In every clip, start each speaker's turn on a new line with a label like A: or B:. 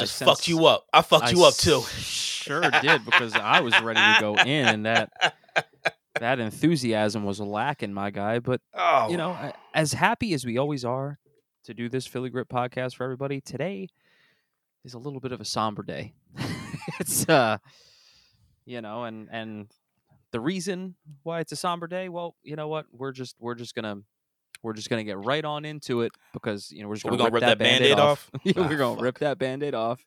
A: going on, y'all?
B: Oh,
A: I just fucked you up. I fucked
B: I
A: you up too.
B: Sure did because I was ready to go in, and that that enthusiasm was lacking, my guy. But
A: Oh,
B: you know, as happy as we always are to do this Philly Grit podcast for everybody, today is a little bit of a somber day. it's uh, you know, and and the reason why it's a somber day, well, you know what, we're just we're just gonna. We're just gonna get right on into it because you know we're just
A: We're
B: gonna,
A: gonna rip
B: that,
A: that Band-Aid
B: Band-Aid
A: off?
B: Yeah,
A: Ah,
B: we're gonna
A: fuck.
B: rip that band-aid off,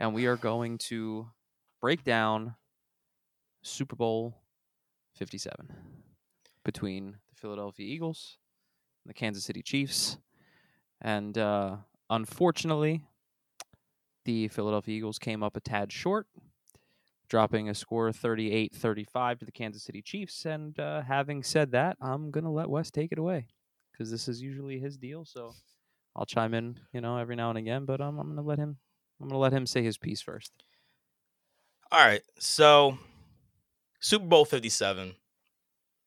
B: and we are going to break down Super Bowl 57 between the Philadelphia Eagles and the Kansas City Chiefs. And uh, unfortunately, the Philadelphia Eagles came up a tad short, dropping a score 38 35 to the Kansas City Chiefs. And uh, having said that, I'm going to let Wes take it away because this is usually his deal. So I'll chime in, you know, every now and again, but um, I'm going to let him. I'm gonna let him say his piece first.
A: All right. So, Super Bowl 57.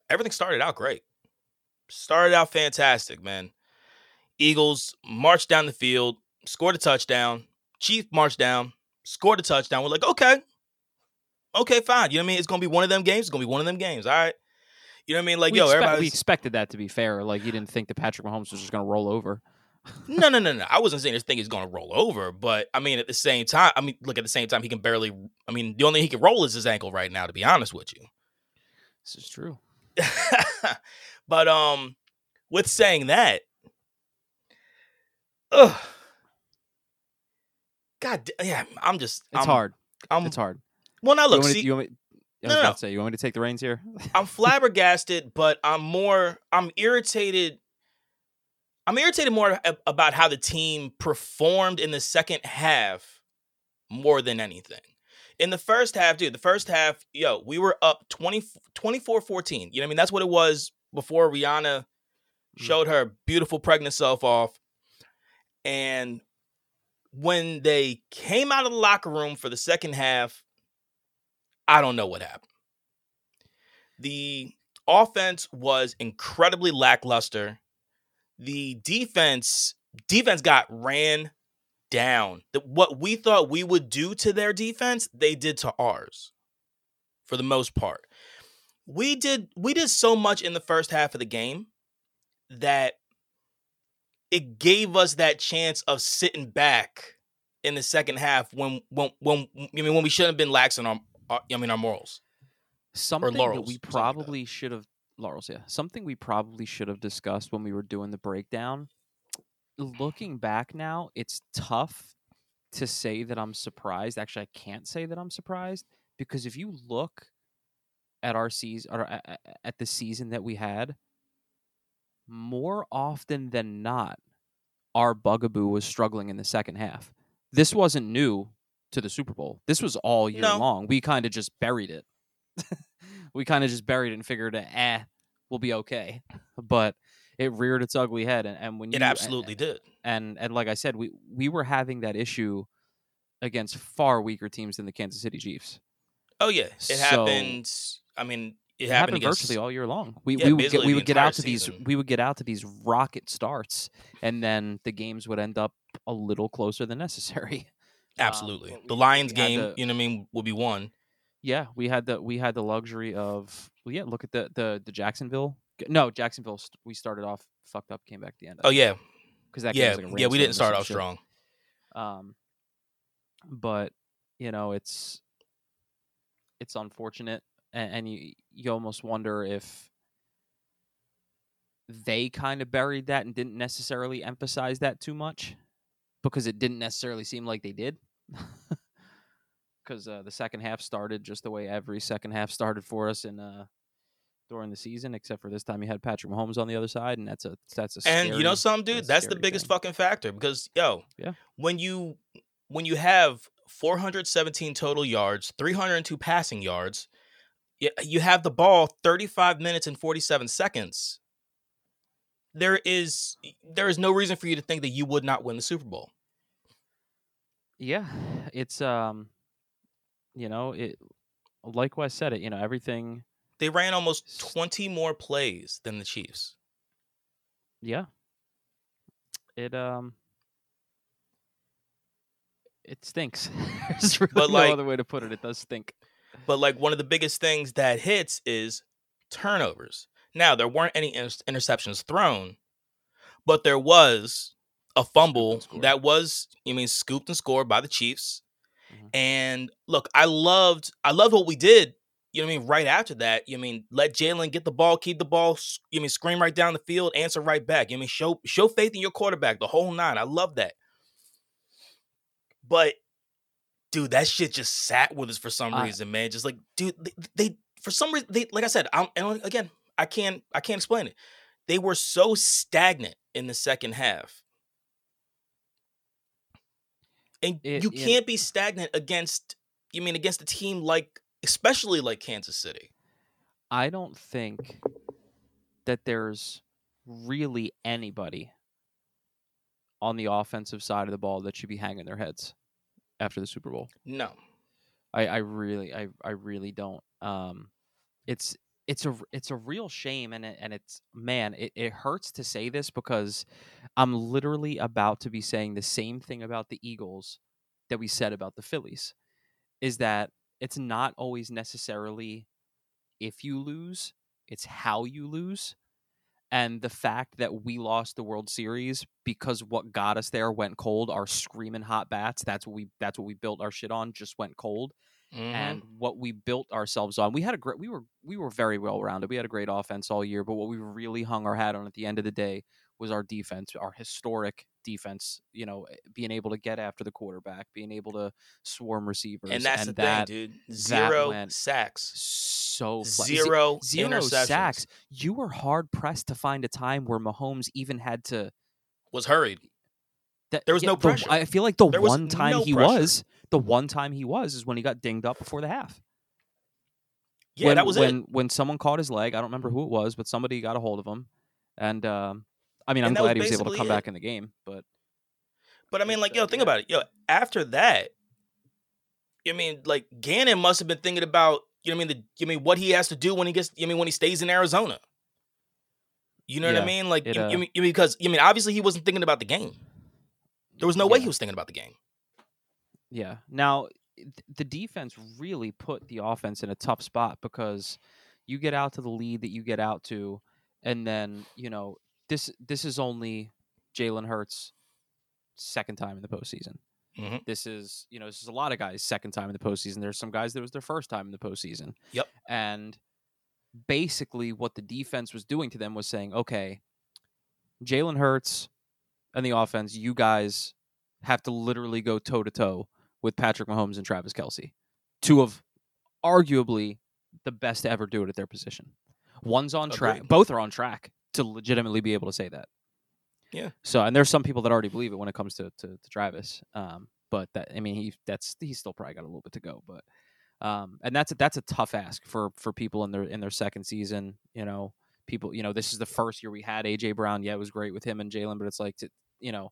A: Everything started out great. Started out fantastic, man. Eagles marched down the field, scored a touchdown. Chief marched down, scored a touchdown. We're like, okay. Okay, fine. You know what I mean? It's going to be one of them games. It's going to be one of them games. All right. You know what I mean? Like,
B: we,
A: yo,
B: expect- we expected that to be fair. Like you didn't think that Patrick Mahomes was just gonna roll over.
A: no, no, no, no. I wasn't saying this thing is going to roll over, but I mean, at the same time, I mean, look, at the same time, he can barely. I mean, the only thing he can roll is his ankle right now, to be honest with you.
B: This is true.
A: but um, with saying that, ugh, God, yeah, I'm just.
B: It's
A: I'm,
B: hard.
A: I'm,
B: it's hard.
A: Well, now
B: You
A: look,
B: want me-
A: see,
B: you want me- I was
A: No,
B: about to say, you want me to take the reins here?
A: I'm flabbergasted, but I'm more. I'm irritated. I'm irritated more about how the team performed in the second half more than anything. In the first half, dude, the first half, yo, we were up 20, 24-14. You know what I mean? That's what it was before Rihanna
B: Mm.
A: showed her beautiful pregnant self off. And when they came out of the locker room for the second half, I don't know what happened. The offense was incredibly lackluster. The defense defense got ran down. What we thought we would do to their defense, they did to ours. For the most part. We did we did so much in the first half of the game that it gave us that chance of sitting back in the second half when when when I mean when we shouldn't have been lax on our, our I mean our morals.
B: Something that
A: laurels,
B: we
A: something like that.
B: probably should have laurels. Yeah, something we probably should have discussed when we were doing the breakdown. Looking back now, it's tough to say that I'm surprised. Actually, I can't say that I'm surprised because if you look at our season or at the season that we had, more often than not, our bugaboo was struggling in the second half. This wasn't new to the Super Bowl. This was all year
A: No.
B: long. We kind of just buried it. we kind of just buried it and figured, eh, we'll be okay. But it reared its ugly head, and, and when
A: It
B: you
A: absolutely did.
B: and and like I said, we we were having that issue against far weaker teams than the Kansas City Chiefs.
A: Oh yeah, it
B: So-
A: happened. I mean, it,
B: It
A: happened,
B: happened
A: against,
B: virtually all year long. We
A: Yeah,
B: we would get we would get out to these we would get out to these rocket starts, and then the games would end up a little closer than necessary. Um,
A: Absolutely, the
B: we-
A: Lions
B: we
A: game.
B: the-
A: you know what I mean? Will be won.
B: Yeah, we had the we had the luxury of well, yeah. Look at the the the Jacksonville. No, Jacksonville. We started off fucked up, came back at the end.
A: Oh yeah,
B: because that game
A: yeah,
B: was like a
A: yeah. We didn't start off
B: shit.
A: strong.
B: Um, but you know, it's it's unfortunate, and, and you you almost wonder if they kind of buried that and didn't necessarily emphasize that too much because it didn't necessarily seem like they did. Because uh, the second half started just the way every second half started for us in uh, during the season, except for this time you had Patrick Mahomes on the other side, and that's a that's a
A: And you know
B: scary-
A: something, dude?
B: that's
A: That's the biggest
B: thing.
A: fucking factor because yo,
B: Yeah.
A: when you when you have 417 total yards, 302 passing yards, you, you have the ball 35 minutes and 47 seconds. There is there is no reason for you to think that you would not win the Super Bowl.
B: Yeah, it's um, you know, it like Wes said it. You know, everything.
A: They ran almost 20 more plays than the Chiefs.
B: Yeah. It um, it stinks. There's really
A: But,
B: no
A: like-
B: other way to put it. It does stink.
A: But like one of the biggest things that hits is turnovers. Now there weren't any inter- interceptions thrown, but there was a fumble that was, you mean, scooped and scored by the Chiefs.
B: Mhm.
A: And look, I loved, I loved what we did. You know what I mean? Right after that, you know I mean, let Jalen get the ball, keep the ball, you know I mean, scream right down the field, answer right back. You know I mean, show show faith in your quarterback, the whole nine. I love that. But dude, that shit just sat with us for some
B: I-
A: reason, man. Just like, dude, they, they for some reason, they like I said, I'm and again, I can't I can't explain it. They were so stagnant in the second half. And
B: It-
A: you can't be stagnant against you mean against a team like especially like Kansas City.
B: I don't think that there's really anybody on the offensive side of the ball that should be hanging their heads after the Super Bowl.
A: No.
B: I, I really I, I really don't. Um, it's it's a it's a real shame and it, and it's man it, it hurts to say this because I'm literally about to be saying the same thing about the Eagles that we said about the Phillies is that it's not always necessarily if you lose it's how you lose and the fact that we lost the World Series because what got us there went cold our screaming hot bats that's what we that's what we built our shit on just went cold
A: Mhm.
B: and what we built ourselves on. We had a great we were we were very well rounded. We had a great offense all year, but what we really hung our hat on at the end of the day was our defense, our historic defense, you know, eh, being able to get after the quarterback, being able to swarm receivers
A: and that's the
B: that
A: thing, dude. Zero sacks.
B: so fla- ze-
A: Zero,
B: zero
A: interceptions.
B: sacks. You were hard pressed to find a time where Mahomes even had to
A: Was hurried.
B: that,
A: There was no
B: the-
A: pressure.
B: I feel like the
A: There
B: one time
A: no
B: he
A: pressure.
B: was, the one time he was is when he got dinged up before the half.
A: Yeah,
B: when,
A: that was
B: when,
A: it.
B: When someone caught his leg, I don't remember who it was, but somebody got a hold of him, and um, I mean, I'm
A: that was
B: glad he was able to come
A: it.
B: back in the game. But
A: But I mean, like, yo, think about it. Yo, after that, I mean, like, Gannon must have been thinking about, you know what I mean, the, I mean, what he has to do when he gets, you know what I mean, when he stays in Arizona. You know what I mean? Like,
B: it,
A: you,
B: uh,
A: you mean, because, you mean, obviously he wasn't thinking about the game. There was no way he was thinking about the game.
B: Yeah, now th- the defense really put the offense in a tough spot because you get out to the lead that you get out to, and then you know this this is only Jalen Hurts' second time in the postseason.
A: Mhm.
B: This is you know this is a lot of guys' second time in the postseason. There's some guys that was their first time in the postseason.
A: Yep.
B: And basically, what the defense was doing to them was saying, okay, Jalen Hurts and the offense, you guys have to literally go toe to toe with Patrick Mahomes and Travis Kelce, two of arguably the best to ever do it at their position. One's on track. Both are on track to legitimately be able to say that.
A: Yeah.
B: So, and there's some people that already believe it when it comes to to, to Travis. Um, but that I mean, he that's he's still probably got a little bit to go. But um, and that's a, that's a tough ask for for people in their in their second season. You know, people. You know, this is the first year we had AJ Brown. Yeah, it was great with him and Jalen, but it's like to you know,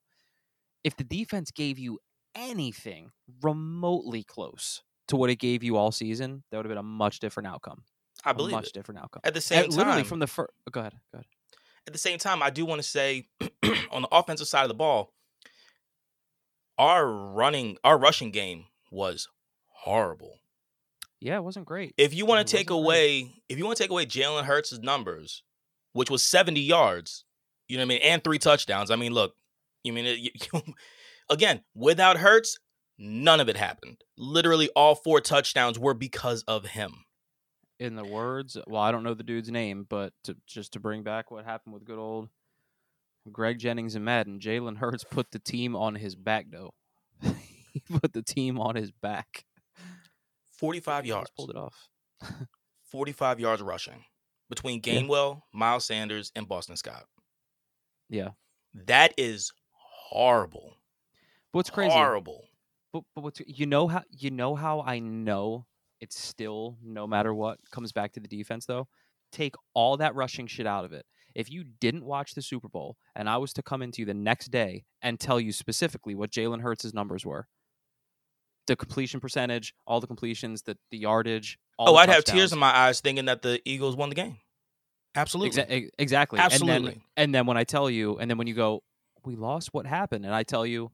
B: if the defense gave you anything remotely close to what it gave you all season, that would have been a much different outcome.
A: I believe
B: much
A: it.
B: different outcome.
A: At the same
B: And
A: time,
B: literally from the first. Go ahead. Go ahead.
A: at the same time, I do want to say on the offensive side of the ball, our running, our rushing game was horrible.
B: Yeah, it wasn't great.
A: If you want to take
B: wasn't great.
A: away, if you want to take away Jalen Hurts' numbers, which was 70 yards, you know what I mean, and three touchdowns. I mean, look, you mean it, you, again without Hurts, none of it happened. Literally, all four touchdowns were because of him.
B: in the words, well, I don't know the dude's name, but to, just to bring back what happened with good old Greg Jennings and Madden, Jalen Hurts put the team on his back, though. he put the team on his back.
A: 45 yards,
B: pulled it off.
A: 45 yards rushing between
B: Yeah.
A: Miles Sanders, and Boston Scott.
B: Yeah,
A: That is horrible.
B: But what's crazy?
A: Horrible.
B: But but what's you know how you know how I know it's still no matter what comes back to the defense though. Take all that rushing shit out of it. If you didn't watch the Super Bowl and I was to come into you the next day and tell you specifically what Jalen Hurts' numbers were, the completion percentage, all the completions, the the yardage. All
A: Oh,
B: the
A: I'd have tears in my eyes thinking that the Eagles won the game. Absolutely.
B: Exa- ex- exactly. And then,
A: Absolutely.
B: and then when I tell you, and then when you go, we lost, what happened? And I tell you,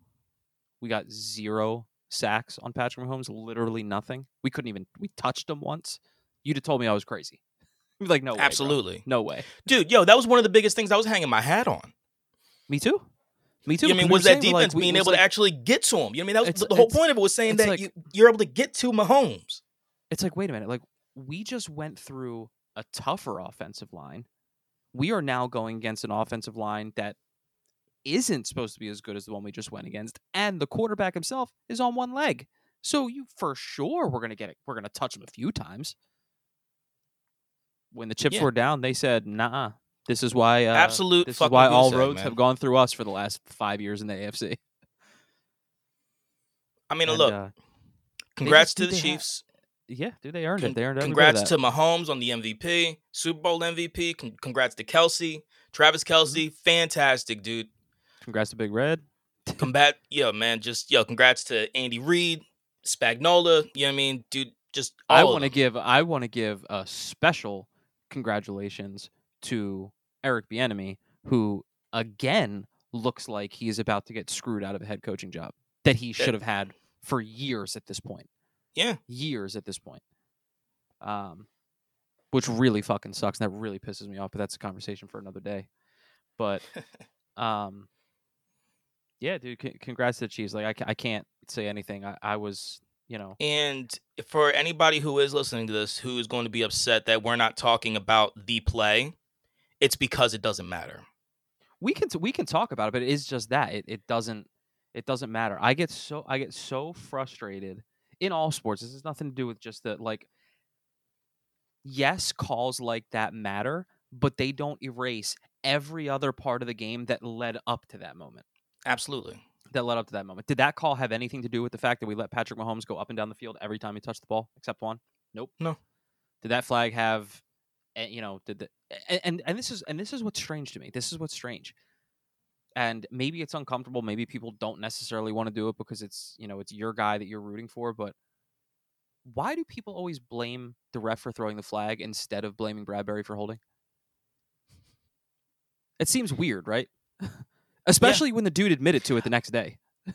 B: we got zero sacks on Patrick Mahomes, literally nothing. We couldn't even we touched him once. You'd have told me I was crazy. Like, no way. bro.
A: Absolutely.
B: No way.
A: Dude, yo, that was one of the biggest things I was hanging my hat on.
B: Me too. Me too.
A: You know I mean, was that
B: like,
A: defense
B: we-
A: being able
B: like-
A: to actually get to him? You know what I mean? That was the whole point of it was saying that
B: like-
A: you, you're able to get to Mahomes.
B: it's like, wait a minute, like we just went through a tougher offensive line. We are now going against an offensive line that isn't supposed to be as good as the one we just went against, and the quarterback himself is on one leg. So you for sure we're gonna get it. We're gonna touch him a few times. When the chips
A: Yeah.
B: were down, they said, "Nah, this is why." Uh,
A: Absolute
B: This is why all
A: egg,
B: roads
A: man.
B: have gone through us for the last five years in the AFC.
A: I mean,
B: And,
A: look,
B: uh,
A: congrats to the Chiefs.
B: yeah, dude, they earned
A: Con-
B: it. They earned every bit
A: congrats to Mahomes on the MVP, Super Bowl MVP. Con- congrats to Kelce, Travis Kelce.
B: Mm-hmm.
A: Fantastic, dude.
B: Congrats to Big Red.
A: Combat, yeah, man. Just yo, congrats to Andy Reid, Spagnuolo. You know what I mean, dude. Just all
B: I want to give I want to give a special congratulations to Eric Bieniemy, who again looks like he is about to get screwed out of a head coaching job that he should have had for years at this point.
A: Yeah.
B: years at this point. Um, which really fucking sucks, and that really pisses me off. But that's a conversation for another day. But, um, yeah, dude, c- congrats to the Chiefs. Like I, I can't say anything. I, I was, you know,
A: And for anybody who is listening to this who is going to be upset that we're not talking about the play, it's because it doesn't matter.
B: we can t- we can talk about it, but it is just that it, it doesn't it doesn't matter. I get so I get so frustrated in all sports. This has nothing to do with just the like. Yes, calls like that matter, but they don't erase every other part of the game that led up to that moment.
A: Absolutely.
B: That led up to that moment. Did that call have anything to do with the fact that we let Patrick Mahomes go up and down the field every time he touched the ball, except one? Nope.
A: No.
B: Did that flag have, you know, did the and, and and this is and this is what's strange to me. This is what's strange. And maybe it's uncomfortable. Maybe people don't necessarily want to do it because it's you know it's your guy that you're rooting for. But why do people always blame the ref for throwing the flag instead of blaming Bradberry for holding? It seems weird, right? Especially when the dude admitted to it the next day.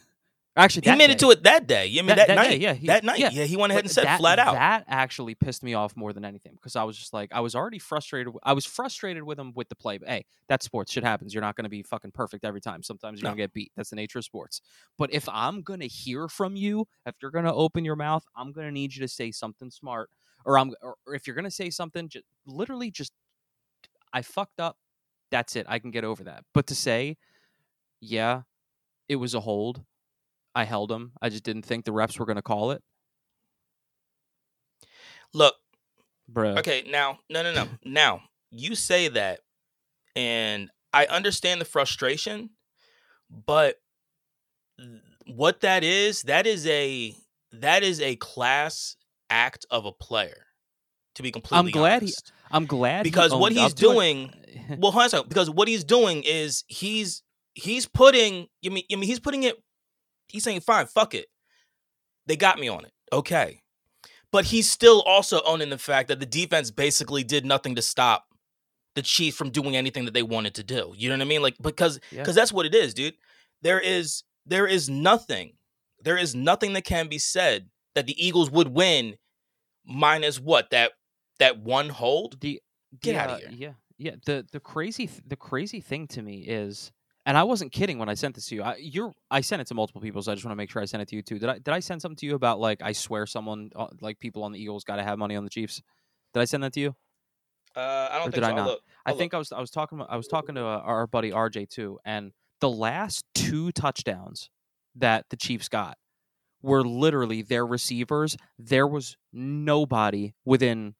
B: Actually,
A: He admitted to it that day. You mean that,
B: That- that
A: night?
B: day, yeah, he-
A: that night.
B: yeah.
A: Yeah, he went ahead and said
B: that,
A: flat out.
B: That actually pissed me off more than anything because I was just like, I was already frustrated. I was frustrated with him with the play. But hey, that's sports. Shit happens. You're not going to be fucking perfect every time. Sometimes you're
A: No.
B: going to get beat. That's the nature of sports. But if I'm going to hear from you, if you're going to open your mouth, I'm going to need you to say something smart. Or I'm, or, if you're going to say something, just literally just, I fucked up. That's it. I can get over that. But to say, yeah, it was a hold. I held him. I just didn't think the refs were going to call it.
A: Look,
B: Bruh.
A: okay, now, no, no, no. now, you say that, and I understand the frustration, but what that is, that is a that is a class act of a player. To be completely I'm
B: glad he- I'm glad
A: because what he's
B: up to it.
A: doing well, hold on because what he's doing is he's he's putting. You mean, I mean, he's putting it. He's saying, "Fine, fuck it. They got me on it. Okay," but he's still also owning the fact that the defense basically did nothing to stop the Chiefs from doing anything that they wanted to do. You know what I mean? Like because
B: Yeah.
A: because that's what it is, dude. There is there is nothing. There is nothing that can be said that the Eagles would win minus what that that one hold.
B: the
A: Get
B: the,
A: outta
B: uh,
A: here.
B: Yeah, yeah. The the crazy the crazy thing to me is, and I wasn't kidding when I sent this to you. I, you're I sent it to multiple people, so I just want to make sure I sent it to you too. Did I did I send something to you about like I swear someone uh, like people on the Eagles got to have money on the Chiefs? Did I send that to you?
A: Uh, I don't
B: Or
A: think
B: did
A: so.
B: I
A: I'll
B: not?
A: look.
B: I
A: I'll
B: think I was I was talking I was talking to uh, our buddy RJ too, and the last two touchdowns that the Chiefs got were literally their receivers. There was nobody within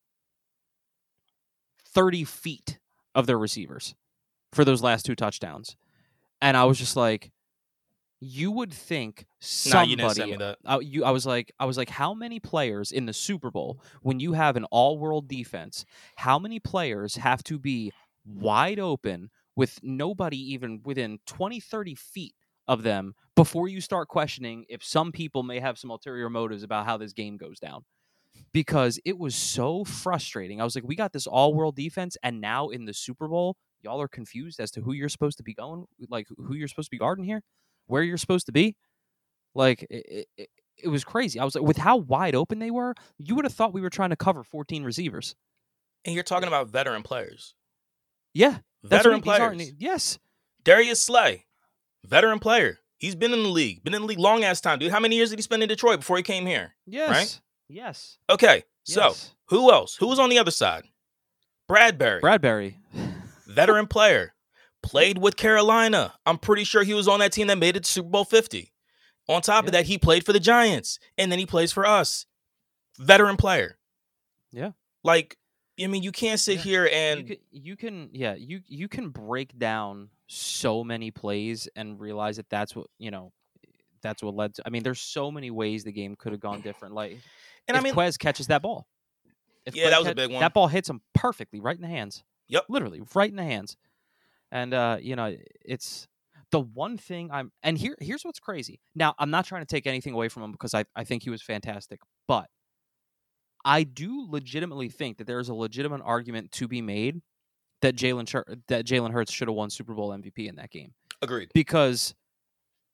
B: thirty feet of their receivers for those last two touchdowns, and I was just like, you would think
A: Nah,
B: somebody
A: you didn't send me that.
B: I, you, I was like, I was like, how many players in the Super Bowl, when you have an all-world defense, how many players have to be wide open with nobody even within 20, 30 feet of them before you start questioning if some people may have some ulterior motives about how this game goes down? Because it was so frustrating. I was like, we got this all-world defense, and now in the Super Bowl, y'all are confused as to who you're supposed to be going, like who you're supposed to be guarding here, where you're supposed to be. Like it, it, it was crazy. I was like, with how wide open they were, you would have thought we were trying to cover 14 receivers.
A: And you're talking about veteran players.
B: Yeah,
A: Veteran players.
B: Yes,
A: Darius Slay, veteran player. He's been in the league, been in the league long ass time, dude. How many years did he spend in Detroit before he came here?
B: yes, yes.
A: Okay, so
B: yes.
A: who else? Who was on the other side? Bradberry,
B: Bradberry.
A: Veteran player, played with Carolina. I'm pretty sure he was on that team that made it to Super Bowl 50. On top
B: Yeah.
A: of that, he played for the Giants, and then he plays for us. Veteran player.
B: Yeah.
A: Like, I mean, you can't sit
B: Yeah.
A: here
B: you
A: and
B: can, you can yeah you you can break down so many plays and realize that that's what you know that's what led to i mean there's so many ways the game could have gone different like
A: and
B: if
A: I mean,
B: Quez catches that ball if
A: Yeah,
B: Quez
A: that was a big one.
B: that ball hits him perfectly right in the hands
A: Yep.
B: literally right in the hands. And uh you know it's the one thing i'm and here here's what's crazy. Now i'm not trying to take anything away from him because i, I think he was fantastic but i do legitimately think that there's a legitimate argument to be made that jalen that jalen hurts should have won super bowl mvp in that game.
A: Agreed.
B: because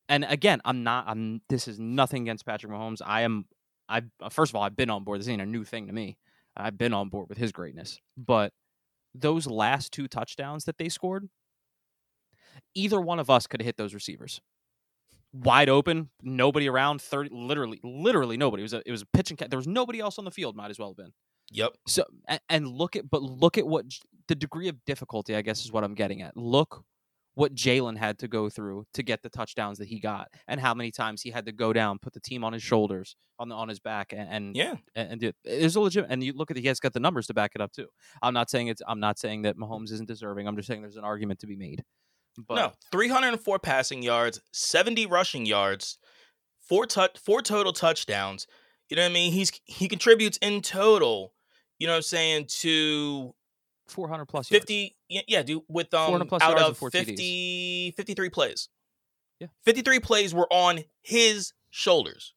B: and again i'm not i'm this is nothing against patrick mahomes. I am i first of all i've been on board. This ain't a new thing to me. I've been on board with his greatness. But those last two touchdowns that they scored either one of us could have hit those receivers wide open nobody around 30 literally literally nobody it was a it was a pitch and catch there was nobody else on the field might as well have been
A: Yep.
B: so and, and look at but look at what the degree of difficulty I guess is what I'm getting at. Look what Jalen had to go through to get the touchdowns that he got, and how many times he had to go down, put the team on his shoulders, on the on his back, and and
A: Yeah.
B: and, and do it. It's a legit. And you look at the, he has got the numbers to back it up too. I'm not saying it's I'm not saying that Mahomes isn't deserving. I'm just saying there's an argument to be made. But
A: no, 304 passing yards, 70 rushing yards, four touch, four total touchdowns. You know what I mean? He's he contributes in total. You know what I'm saying to
B: 400 plus yards.
A: 50 yeah, yeah dude with um
B: 400 plus
A: out of
B: four TDs.
A: 50 53 plays.
B: Yeah.
A: 53 plays were on his shoulders.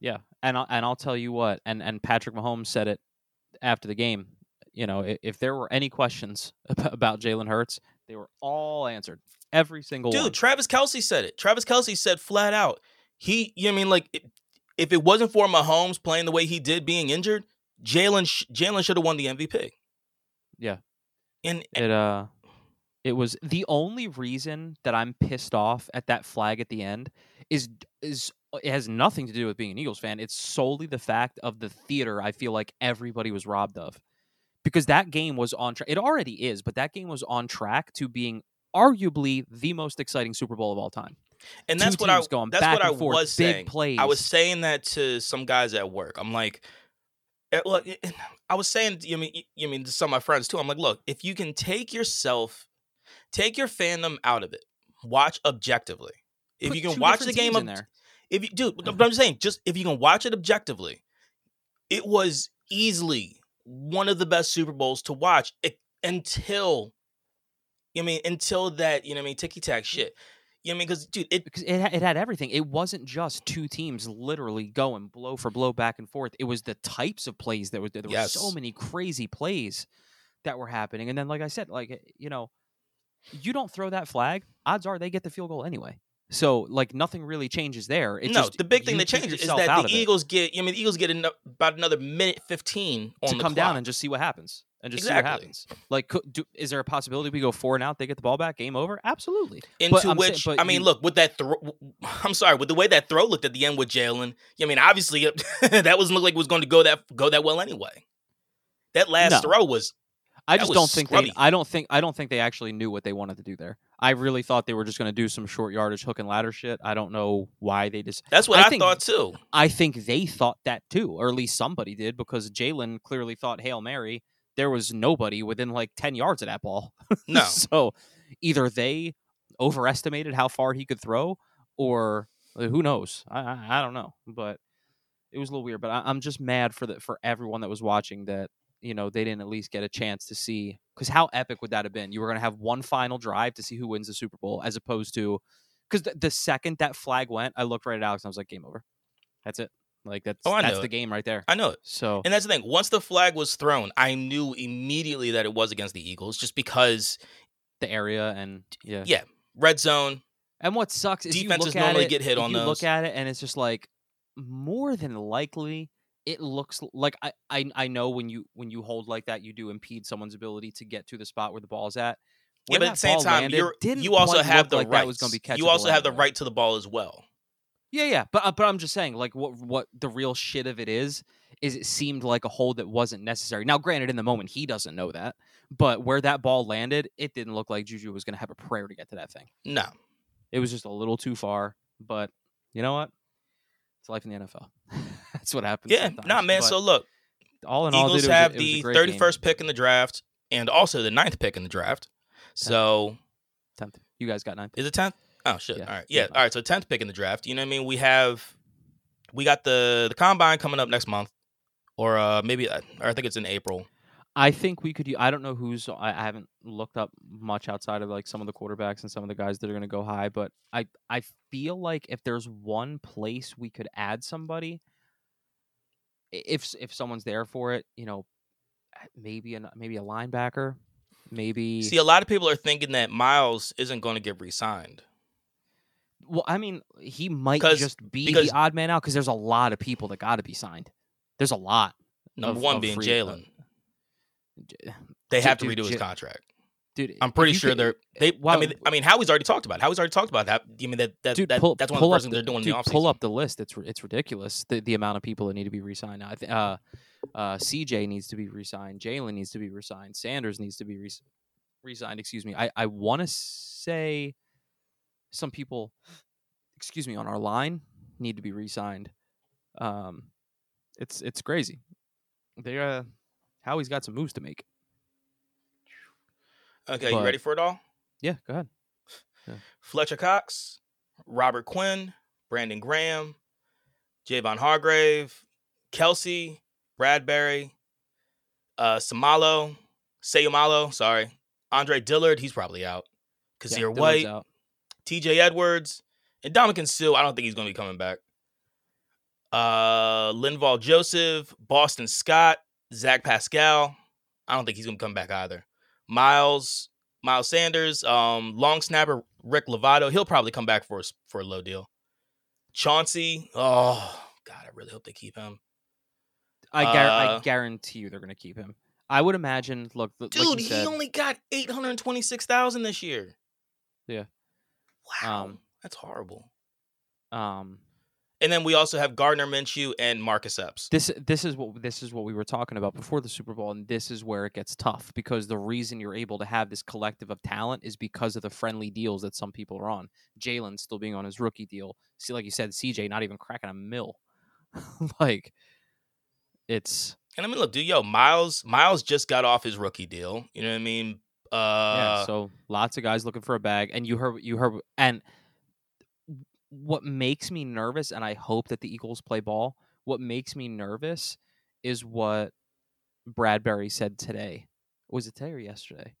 B: Yeah, and I'll, and I'll tell you what, and and Patrick Mahomes said it after the game. You know, if, if there were any questions about, about Jalen Hurts, they were all answered. Every single
A: Dude,
B: one.
A: Travis Kelce said it. Travis Kelce said flat out. He, you know I mean, like if- if it wasn't for Mahomes playing the way he did, being injured, Jalen Jalen should have won the MVP.
B: Yeah.
A: and
B: It uh, it was the only reason that I'm pissed off at that flag at the end is is it has nothing to do with being an Eagles fan. It's solely the fact of the theater. I feel like everybody was robbed of because that game was on track. It already is, but that game was on track to being arguably the most exciting Super Bowl of all time.
A: and
B: Two
A: that's what I
B: teams going
A: that's
B: back
A: what I
B: forth,
A: was
B: big
A: saying.
B: plays.
A: I was saying that to some guys at work. I'm like, Eh, look, eh, I was saying, you mean, you mean to some of my friends too. I'm like, look, if you can take yourself, take your fandom out of it, watch objectively. If
B: Put
A: you can watch the game,
B: in
A: ob-
B: there.
A: if you dude, but uh-huh. I'm just saying, just if you can watch it objectively, it was easily one of the best Super Bowls to watch it, until, I mean, until that, you know, what I mean, ticky tack mm. shit. You know, what I mean, because dude, it
B: because it, it had everything. It wasn't just two teams literally going blow for blow back and forth. It was the types of plays that were there. There were so many crazy plays that were happening. And then, like I said, like eh, you know, you don't throw that flag, odds are they get the field goal anyway. So like nothing really changes there. It
A: no,
B: just,
A: the big thing that changes is that the
B: of it
A: Eagles get. I mean, the Eagles get about another minute fifteen on
B: to
A: the
B: come
A: clock.
B: down and just see what happens. And just see what
A: Exactly.
B: happens. Like, could, do, is there a possibility we go four and out? They get the ball back, game over. Absolutely.
A: into
B: saying-
A: which
B: but
A: I mean,
B: you-
A: look with that throw. I'm sorry, with the way that throw looked at the end with Jalen. I mean, obviously that wasn't look like it was going to go that go that well anyway. That last
B: No.
A: throw was
B: I just
A: was
B: don't think
A: scrubby.
B: they. I don't think. I don't think they actually knew what they wanted to do there. I really thought they were just going to do some short yardage hook and ladder shit. I don't know why they just.
A: that's what
B: I
A: I,
B: think-
A: thought too.
B: I think they thought that too, or at least somebody did, because Jalen clearly thought hail mary. There was nobody within like ten yards of that ball.
A: No,
B: so either they overestimated how far he could throw, or uh, who knows? I, I I don't know, but it was a little weird. But I, I'm just mad for the for everyone that was watching that you know they didn't at least get a chance to see because how epic would that have been? You were going to have one final drive to see who wins the Super Bowl, as opposed to because the, the second that flag went, I looked right at Alex and I was like, game over. That's it. Like that's
A: Oh,
B: that's
A: know
B: the game right there.
A: I know it.
B: So
A: And that's the thing. Once the flag was thrown, I knew immediately that it was against the Eagles, just because
B: the area and yeah.
A: Yeah, red zone.
B: And what sucks is you
A: Defenses
B: look at
A: normally
B: it,
A: get hit on
B: you
A: those.
B: look at it and it's just like more than likely it looks like I, I I know when you when you hold like that you do impede someone's ability to get to the spot where the ball's at.
A: Yeah, but at the same time,
B: landed
A: you also have the
B: like
A: right.
B: was going to be catchable
A: You also have the right to the ball as well.
B: Yeah, yeah, but uh, but I'm just saying, like, what what the real shit of it is, is it seemed like a hold that wasn't necessary. Now, granted, in the moment he doesn't know that, but where that ball landed, it didn't look like Juju was going to have a prayer to get to that thing.
A: No,
B: It was just a little too far. But you know what? It's life in the NFL. That's what happens.
A: yeah, nah, man.
B: But
A: So look,
B: all in all,
A: Eagles
B: dude, it was a-
A: have
B: was
A: the 31st
B: game.
A: pick in the draft and also the ninth pick in the draft. So
B: tenth. You guys got ninth.
A: is it tenth? Oh shit!
B: Yeah,
A: all right,
B: yeah,
A: yeah, all right. So tenth pick in the draft. You know what I mean? We have we got the the combine coming up next month, or uh maybe uh, or I think it's in April.
B: I think we could. I don't know who's. I, I haven't looked up much outside of like some of the quarterbacks and some of the guys that are going to go high. But I I feel like if there's one place we could add somebody, if if someone's there for it, you know, maybe an maybe a linebacker, maybe.
A: See, a lot of people are thinking that Miles isn't going to get re-signed.
B: Well, I mean, he might just be
A: because-
B: the odd man out because there's a lot of people that got to be signed. There's a lot.
A: Number
B: Of-
A: one
B: of
A: being
B: uh,
A: Jalen.
B: J-
A: They
B: Dude,
A: have to
B: dude,
A: redo his contract.
B: Dude,
A: I'm pretty sure
B: could-
A: they're they. I mean, I mean, Howie's already talked about. It. Howie's already talked about that. You mean that that,
B: dude,
A: that
B: pull,
A: that's one of the things they're doing
B: dude,
A: the offseason.
B: Pull up the list. It's it's ridiculous. The the amount of people that need to be re-signed now. I think uh, uh, CJ needs to be re-signed. Jalen needs to be re-signed. Sanders needs to be re- re-signed. Excuse me. I I want to say some people, excuse me, on our line need to be re-signed. Um, it's it's crazy. They uh, Howie's got some moves to make.
A: Okay, you ready for it all?
B: Yeah, go ahead.
A: Fletcher Cox, Robert Quinn, Brandon Graham, Javon Hargrave, Kelce, Bradberry, uh, Samalo, Seumalo, sorry, Andre Dillard, he's probably out.
B: Yeah,
A: Kyzir
B: Dillard's
A: White,
B: out.
A: TJ Edwards, and Ndamukong Suh. I don't think he's going to be coming back. Uh, Linval Joseph, Boston Scott, Zach Pascal. I don't think he's going to come back either. Miles, Miles Sanders, um, long snapper Rick Lovato. He'll probably come back for a, for a low deal. Chauncey. Oh God, I really hope they keep him.
B: I, gar-
A: uh,
B: I guarantee you they're going to keep him. I would imagine. Look,
A: Dude,
B: like
A: he
B: said,
A: only got eight hundred twenty six thousand this year.
B: Yeah.
A: Wow,
B: Um,
A: that's horrible.
B: um,
A: And then we also have Gardner Minshew and Marcus Epps.
B: this this is what this is what we were talking about before the Super Bowl, and this is where it gets tough because the reason you're able to have this collective of talent is because of the friendly deals that some people are on. Jalen still being on his rookie deal. See, like you said, CJ not even cracking a mill. like, it's
A: And I mean, look, dude, yo, Miles, Miles just got off his rookie deal. You know what I mean? Uh,
B: yeah. So lots of guys looking for a bag, and you heard you heard, and what makes me nervous, and I hope that the Eagles play ball. What makes me nervous is what Bradberry said today. Was it today or yesterday?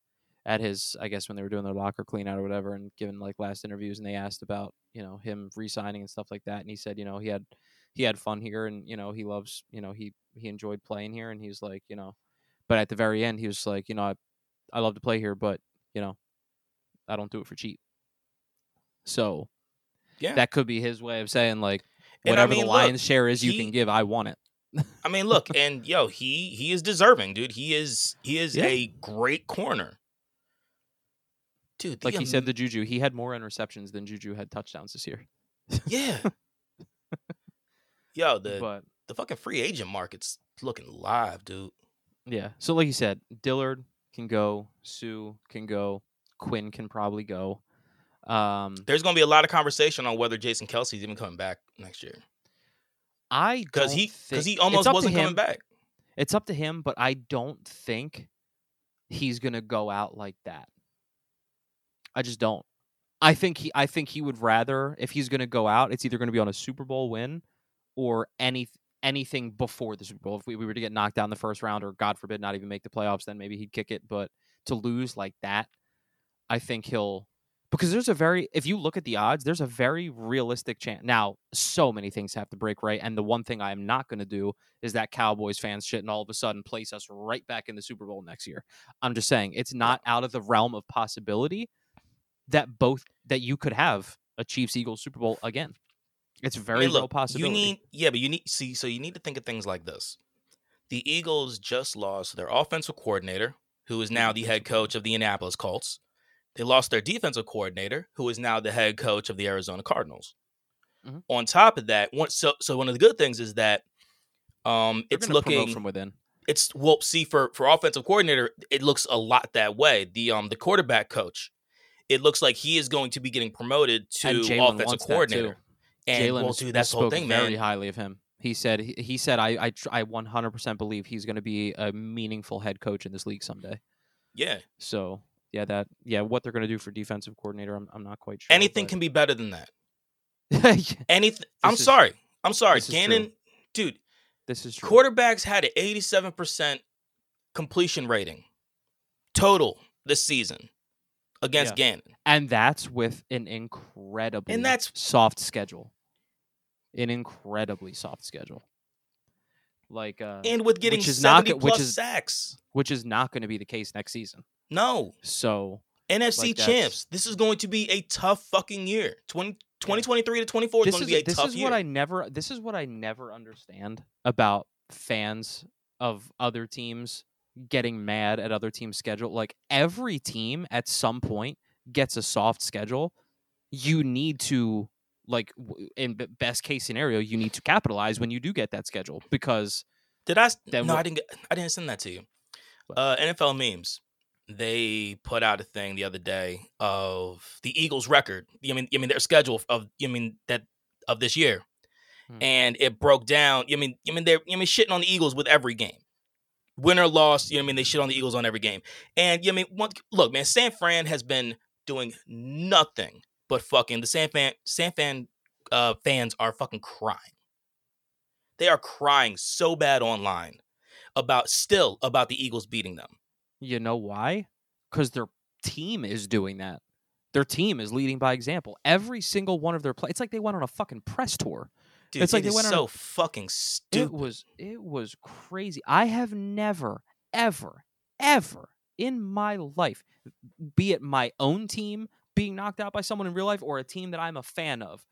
B: At his, I guess when they were doing their locker clean out or whatever, and giving like last interviews, and they asked about you know him re-signing and stuff like that, and he said you know he had he had fun here, and you know he loves you know he he enjoyed playing here, and he's like you know, but at the very end he was like you know I, I love to play here, but you know I don't do it for cheap. So
A: yeah.
B: that could be his way of saying like
A: And I
B: whatever
A: mean,
B: the
A: look,
B: lion's share is you
A: he-
B: can give, I want it.
A: I mean, look, and yo, he he is deserving, dude. He is he is
B: Yeah.
A: a great corner, dude.
B: Like he said,
A: am-
B: the Juju, he had more interceptions than Juju had touchdowns this year.
A: yeah. yo, the
B: but
A: the fucking free agent market's looking live, dude.
B: yeah, so like you said, Dillard can go, Suh can go, Quinn can probably go. Um,
A: There's gonna be a lot of conversation on whether Jason Kelce's even coming back next year
B: I
A: because he because he almost wasn't coming back.
B: It's up to him, but I don't think he's gonna go out like that. I just don't. I think he I think he would rather if he's gonna go out, it's either gonna be on a Super Bowl win or any anything before the Super Bowl. If we, we were to get knocked down the first round or God forbid not even make the playoffs, then maybe he'd kick it. But to lose like that, I think he'll because there's a very if you look at the odds, there's a very realistic chance. Now, so many things have to break right, and the one thing I am not going to do is that Cowboys fans shit and all of a sudden place us right back in the Super Bowl next year. I'm just saying it's not out of the realm of possibility that both that you could have a Chiefs Eagles Super Bowl again. It's very
A: look,
B: possibility.
A: you need yeah, but you need see. So you need to think of things like this. The Eagles just lost their offensive coordinator, who is now the head coach of the Indianapolis Colts. They lost their defensive coordinator, who is now the head coach of the Arizona Cardinals.
B: Mhm.
A: On top of that, one so so one of the good things is that um
B: They're
A: it's looking
B: from within.
A: it's well see for for offensive coordinator it looks a lot that way the um the quarterback coach it looks like he is going to be getting promoted to offensive
B: wants that, too.
A: coordinator and
B: Jalen
A: well that's the whole thing
B: very
A: man
B: highly of him. He said he, he said I I I 100% believe he's going to be a meaningful head coach in this league someday.
A: yeah
B: So yeah, that yeah, what they're going to do for defensive coordinator, I'm I'm not quite sure.
A: anything can be better than that anything i'm
B: is-
A: sorry i'm sorry gannon dude
B: this is true.
A: quarterbacks had an 87% completion rating total this season against gannon
B: and that's with an incredible and
A: that's-
B: soft schedule. An incredibly soft schedule. Like uh
A: and with getting
B: which is not
A: 70
B: which
A: plus
B: is-
A: sacks
B: which is not going to be the case next season.
A: no
B: So
A: NFC
B: Like,
A: champs. This is going to be a tough fucking year. 20, 2023 to 24 is going
B: is
A: to be a
B: this
A: tough
B: is
A: year.
B: what I never this is what I never understand about fans of other teams getting mad at other teams' schedule. Like every team at some point gets a soft schedule. You need to like in b- best case scenario, you need to capitalize when you do get that schedule because
A: Did I?
B: Then
A: no, I didn't. Get, I didn't send that to you. Uh, NFL memes. They put out a thing the other day of the Eagles' record. I mean, I mean their schedule of. I mean that of this year,
B: Hmm.
A: and it broke down. I mean, I mean they're. I mean shitting on the Eagles with every game. Win or loss, you know what I mean? They shit on the Eagles on every game. And you know I mean, one, look, man, San Fran has been doing nothing but fucking the San Fan San Fan uh, fans are fucking crying. They are crying so bad online about still about the Eagles beating them.
B: you know why? Because their team is doing that. Their team is leading by example. Every single one of their play. It's like they went on a fucking press tour.
A: Dude,
B: It's like
A: it
B: they went on a-
A: so fucking
B: It was it was crazy. I have never, ever, ever in my life, be it my own team being knocked out by someone in real life or a team that I'm a fan of,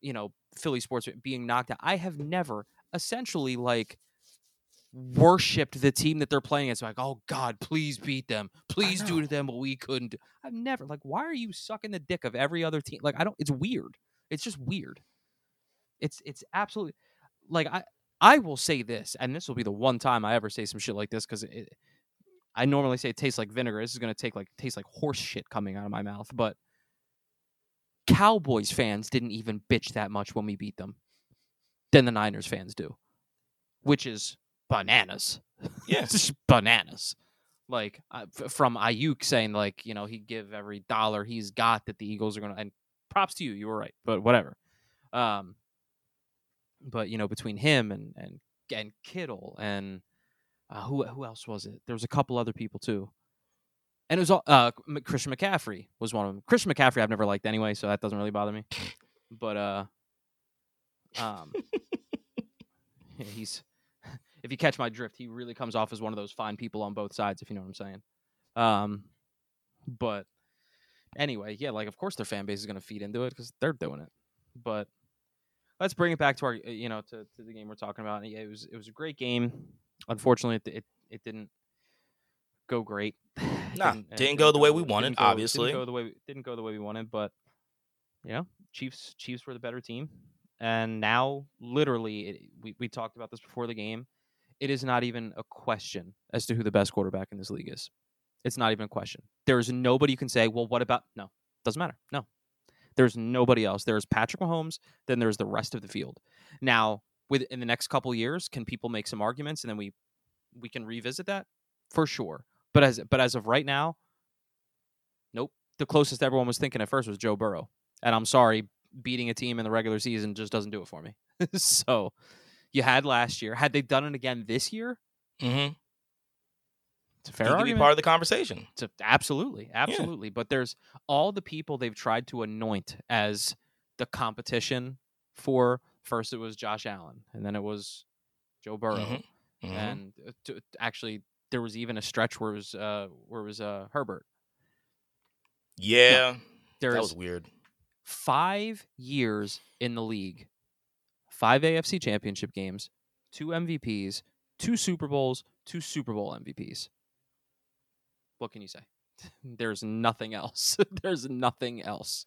B: you know, Philly sports being knocked out. I have never essentially like worshipped the team that they're playing against. Like, oh God, please beat them. Please do to them what we couldn't do. I've never like, why are you sucking the dick of every other team? Like, I don't. It's weird. It's just weird. It's it's absolutely like I I will say this, and this will be the one time I ever say some shit like this because I normally say it tastes like vinegar. This is gonna take like taste like horse shit coming out of my mouth. But Cowboys fans didn't even bitch that much when we beat them, than the Niners fans do, which is bananas.
A: Yeah.
B: it's just bananas. Like uh, f- from Aiyuk saying like you know he'd give every dollar he's got that the Eagles are gonna and props to you, you were right, but whatever. Um, but you know between him and and and Kittle and uh, who who else was it? There was a couple other people too, and it was all uh Christian McCaffrey was one of them. Christian McCaffrey I've never liked anyway, so that doesn't really bother me. But uh, um, he's if you catch my drift, he really comes off as one of those fine people on both sides, if you know what I'm saying. Um, but anyway, yeah, like of course their fan base is going to feed into it because they're doing it. But let's bring it back to our, you know, to, to the game we're talking about. Yeah, it was it was a great game. Unfortunately, it it, it didn't go great.
A: Nah,
B: it
A: didn't go the way we wanted,
B: didn't go-
A: obviously.
B: didn't go the way we, didn't go the way we wanted. But you know, Chiefs Chiefs were the better team, and now literally, it, we we talked about this before the game. It is not even a question as to who the best quarterback in this league is. It's not even a question. There is nobody you can say, well, what about? No, doesn't matter. No, there's nobody else. There's Patrick Mahomes. Then there's the rest of the field. Now, with in the next couple years, can people make some arguments, and then we we can revisit that for sure. But as but as of right now, nope. The closest everyone was thinking at first was Joe Burrow, and I'm sorry, beating a team in the regular season just doesn't do it for me. so you had last year. Had they done it again this year,
A: Mm-hmm.
B: it's a fair
A: could be part of the conversation.
B: It's a- absolutely, absolutely. But there's all the people they've tried to anoint as the competition for. First, it was Josh Allen, and then it was Joe Burrow,
A: Mhm, mhm.
B: and uh, to, actually there was even a stretch where it was uh, where it was uh, Herbert.
A: yeah,
B: There
A: that was weird.
B: five years in the league five AFC championship games, two MVPs, two Super Bowls, two Super Bowl MVPs. What can you say? There's nothing else. There's nothing else.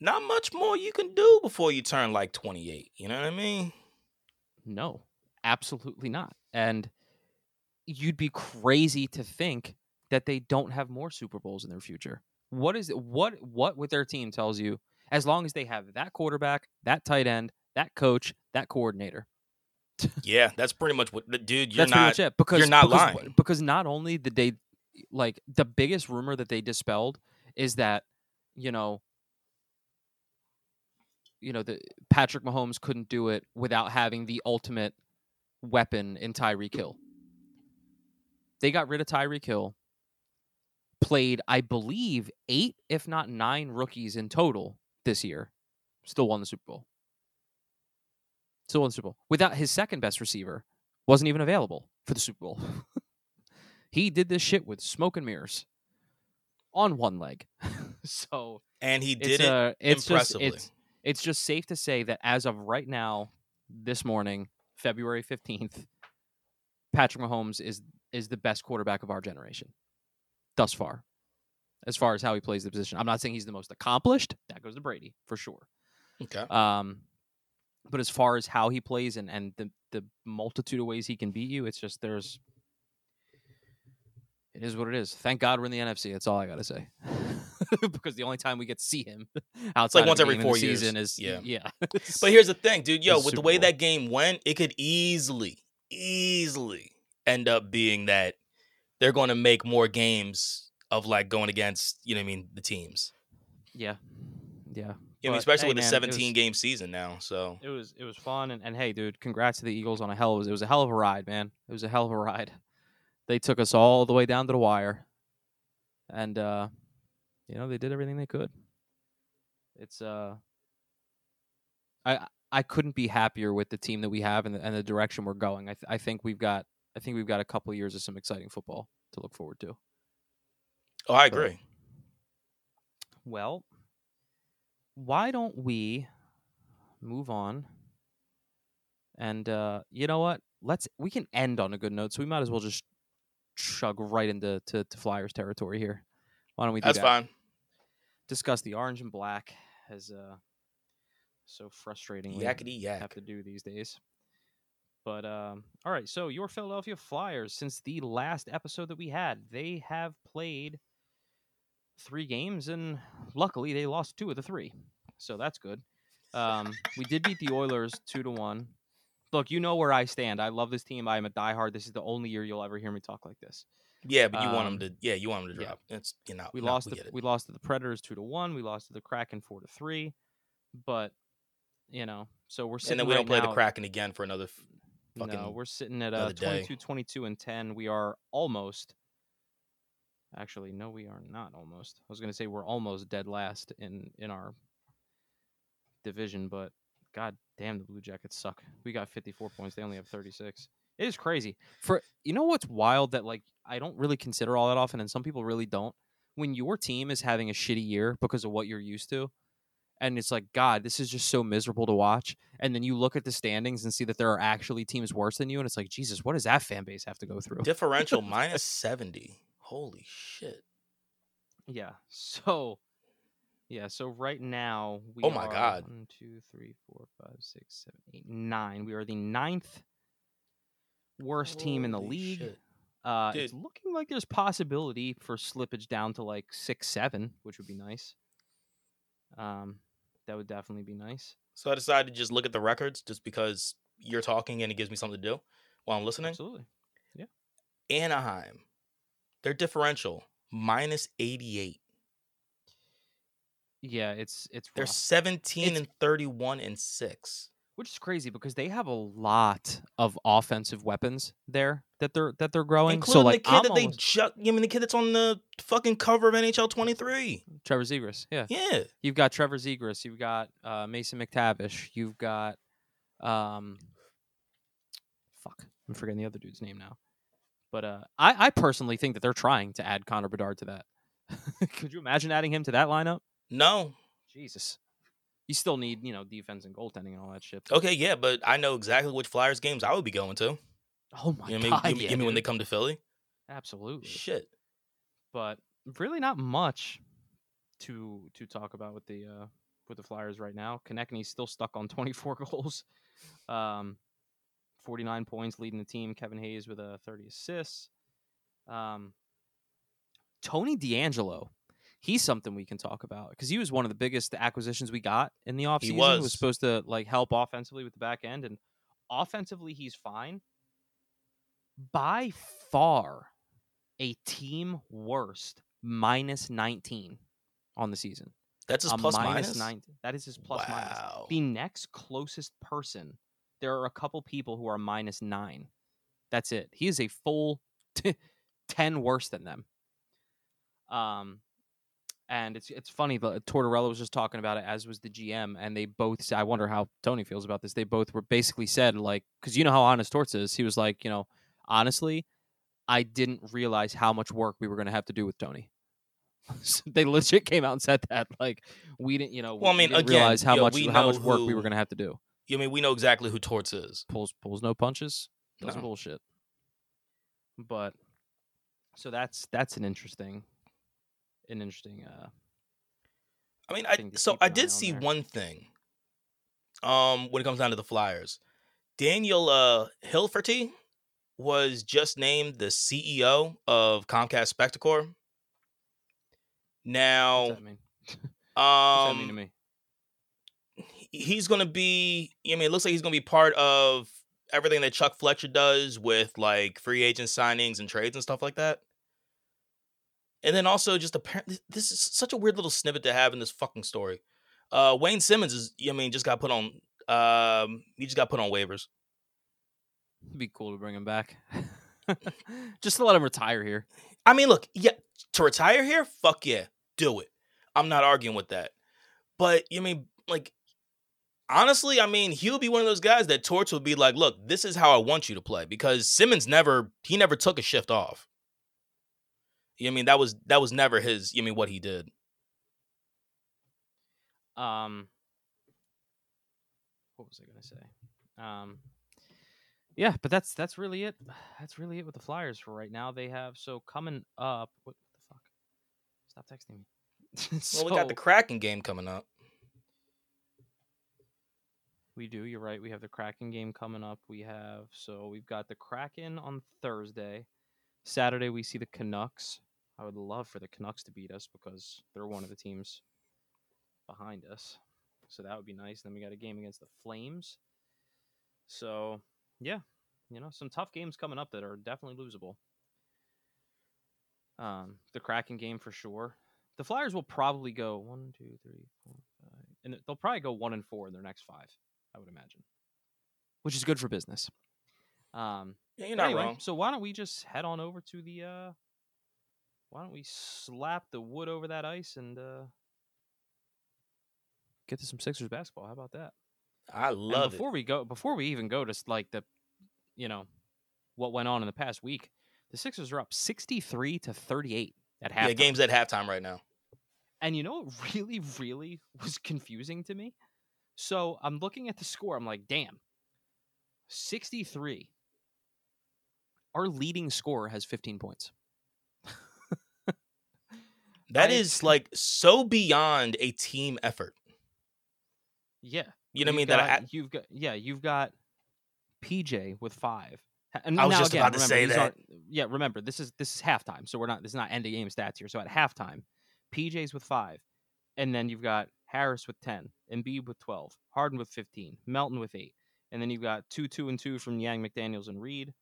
A: Not much more you can do before you turn like 28. You know what I mean?
B: No, absolutely not. And you'd be crazy to think that they don't have more Super Bowls in their future. What is it? What what with their team tells you as long as they have that quarterback, that tight end, that coach, that coordinator.
A: Yeah, that's pretty much what dude, you're
B: That's pretty
A: not
B: much it. Because
A: you're not
B: because,
A: lying.
B: Because not only did they like the biggest rumor that they dispelled is that, you know, you know, the Patrick Mahomes couldn't do it without having the ultimate weapon in Tyreek Hill. They got rid of Tyreek Hill, played, I believe, eight, if not nine rookies in total this year, still won the Super Bowl. Still won the Super Bowl. Without his second best receiver, wasn't even available for the Super Bowl. he did this shit with smoke and mirrors on one leg. so
A: and he
B: it's
A: did it
B: uh, it's just
A: impressively.
B: it's it's just safe to say that as of right now, this morning, February fifteenth, Patrick Mahomes is is the best quarterback of our generation, thus far. As far as how he plays the position, I'm not saying he's the most accomplished. That goes to Brady for sure.
A: okay.
B: Um, but as far as how he plays and and the the multitude of ways he can beat you, it's just there's. It is what it is. Thank God we're in the NFC. That's all I gotta say. because the only time we get to see him outside of
A: once
B: the
A: every
B: game in the
A: four years.
B: season is
A: Yeah.
B: yeah.
A: But here's the thing, dude. Yo, with the way
B: Bowl.
A: that game went, it could easily, easily end up being that they're going to make more games of like going against, you know what I mean, the teams.
B: yeah, yeah.
A: You know,
B: But,
A: especially
B: hey,
A: with the
B: man, it
A: 17
B: was-
A: game season now. So
B: It was it was fun and, and hey, dude, congrats to the Eagles on a hell. It was it was a hell of a ride, man. It was a hell of a ride. They took us all the way down to the wire, and uh, you know they did everything they could. It's uh, I I couldn't be happier with the team that we have and the, and the direction we're going. I th- I think we've got I think we've got a couple of years of some exciting football to look forward to.
A: oh, I agree.
B: Well, why don't we move on? And uh, you know what? Let's we can end on a good note, so we might as well just chug right into to, to Flyers territory here. Why don't we do
A: That's
B: that?
A: fine.
B: Discuss the orange and black as uh so frustratingly
A: Yakety yak.
B: have to do these days. But um, all right, so your Philadelphia Flyers, since the last episode that we had, they have played three games, and luckily they lost two of the three, so that's good. Um, we did beat the Oilers two to one. Look, you know where I stand. I love this team. I am a diehard. This is the only year you'll ever hear me talk like this.
A: Yeah, but you want
B: Um,
A: them to. Yeah, you want them to
B: yeah.
A: drop. It's you know
B: We
A: no,
B: lost.
A: We
B: the, we lost to the Predators two to one. We lost to the Kraken four to three. But you know, so we're sitting
A: and then we
B: right
A: don't play
B: now-
A: the Kraken again for another. F-
B: No, we're sitting at uh,
A: day.
B: 22, 22, and 10. We are almost. Actually, no, we are not almost. I was going to say we're almost dead last in in our division, but god damn, the Blue Jackets suck. We got 54 points. They only have 36. It is crazy. For you know what's wild that like I don't really consider all that often, and some people really don't. When your team is having a shitty year because of what you're used to, and it's like, God, this is just so miserable to watch. And then you look at the standings and see that there are actually teams worse than you, and it's like, Jesus, what does that fan base have to go through?
A: differential minus seventy. Holy shit!
B: Yeah. So, yeah. So right now we.
A: Oh my
B: are
A: God.
B: One, two, three, four, five, six, seven, eight, nine. We are the ninth worst team in the league.
A: shit.
B: Uh, it's looking like there's possibility for slippage down to like six, seven, which would be nice. Um, that would definitely be nice.
A: So I decided to just look at the records just because you're talking and it gives me something to do while I'm listening.
B: Absolutely. Yeah.
A: Anaheim, their differential minus 88.
B: Yeah, it's it's
A: They're 17
B: It's-
A: and 31 and 6.
B: Which is crazy because they have a lot of offensive weapons there that they're that they're growing.
A: Including
B: so like
A: the kid
B: I'm
A: that they
B: almost-
A: ju- I mean the kid that's on the fucking cover of NHL 23.
B: Trevor Zegras, yeah.
A: Yeah.
B: You've got Trevor Zegras, you've got uh, Mason McTavish, you've got um, fuck, I'm forgetting the other dude's name now. But uh, I I personally think that they're trying to add Connor Bedard to that. Could you imagine adding him to that lineup?
A: No.
B: Jesus. You still need, you know, defense and goaltending and all that shit.
A: Okay, yeah, but I know exactly which Flyers games I would be going to.
B: Oh my
A: You know what I mean?
B: god!
A: Give me,
B: yeah,
A: give me when they come to Philly.
B: Absolutely.
A: Shit.
B: but really not much to to talk about with the uh with the Flyers right now. Konecny's still stuck on 24 goals, um, 49 points, leading the team. Kevin Hayes with a 30 assists. Um, Tony DeAngelo, he's something we can talk about because he was one of the biggest acquisitions we got in the offseason.
A: was.
B: was supposed to like help offensively with the back end, and offensively he's fine. By far, a team worst minus 19 on the season.
A: That's his
B: a
A: plus
B: minus
A: minus.
B: 19. That is his plus minus.
A: wow.
B: The next closest person, there are a couple people who are minus nine. That's it. He is a full t- 10 worse than them. Um, and it's it's funny. The Tortorella was just talking about it, as was the GM, and they both. I wonder how Tony feels about this. They both were basically said like, because you know how honest Torts is. He was like, you know, honestly, I didn't realize how much work we were going to have to do with Tony. they legit came out and said that, like, we didn't, you know,
A: Well, I mean, again,
B: realize how
A: yo,
B: much how much work we were going to have to do.
A: I mean, we know exactly who Torts is.
B: Pulls pulls no punches. Does
A: No.
B: bullshit. But so that's that's an interesting, an interesting. uh
A: I mean, I so I did
B: on
A: see
B: there.
A: one thing. Um, when it comes down to the Flyers, Daniel uh Hilferty was just named the CEO of Comcast Spectacor. Now,
B: What's that mean? What's that mean to
A: um,
B: me?
A: he's gonna be. I mean, it looks like he's gonna be part of everything that Chuck Fletcher does with like free agent signings and trades and stuff like that. And then also just apparently, this is such a weird little snippet to have in this fucking story. Uh, Wayne Simmonds is. I mean, just got put on. Um, he just got put on waivers.
B: It'd be cool to bring him back, just to let him retire here.
A: I mean, look, yeah, to retire here, fuck yeah, do it. I'm not arguing with that. But you mean like honestly, I mean, he'll be one of those guys that Torts will be like, look, this is how I want you to play because Simmonds never he never took a shift off. You know I mean that was that was never his. You know I mean what he did.
B: Um, what was I gonna say? Um, yeah, but that's that's really it. That's really it with the Flyers for right now. They have so coming up. What the fuck? Stop texting me.
A: Well, we got the Kraken game coming up.
B: We do. You're right. We have the Kraken game coming up. We have so we've got the Kraken on Thursday. Saturday we see the Canucks. I would love for the Canucks to beat us because they're one of the teams behind us. So that would be nice. Then we got a game against the Flames. So yeah, you know some tough games coming up that are definitely losable. Um, the Kraken game for sure. The Flyers will probably go one, two, three, four, five, and they'll probably go one and four in their next five. I would imagine, which is good for business. Um,
A: Yeah, you're not
B: anyway,
A: wrong.
B: So why don't we just head on over to the? uh Why don't we slap the wood over that ice and uh get to some Sixers basketball? How about that?
A: I
B: And
A: love
B: before we go, before we even go to like the, you know, what went on in the past week, the Sixers are up sixty-three to thirty-eight at
A: it.
B: halftime.
A: Yeah, games at halftime right now.
B: And you know what really, really was confusing to me? So I'm looking at the score. I'm like, damn, 63. Our leading scorer has 15 points.
A: That
B: I-
A: is like so beyond a team effort.
B: Yeah.
A: You know what I mean?
B: Got,
A: That I,
B: you've got yeah, you've got PJ with five. And
A: I was
B: now
A: just
B: again,
A: about to
B: remember,
A: say that.
B: Yeah, remember this is this is halftime, so we're not this is not end of game stats here. So at halftime, PJ's with five, and then you've got Harris with ten, Embiid with twelve, Harden with fifteen, Melton with eight, and then you've got two, two, and two from Niang, McDaniels, and Reed,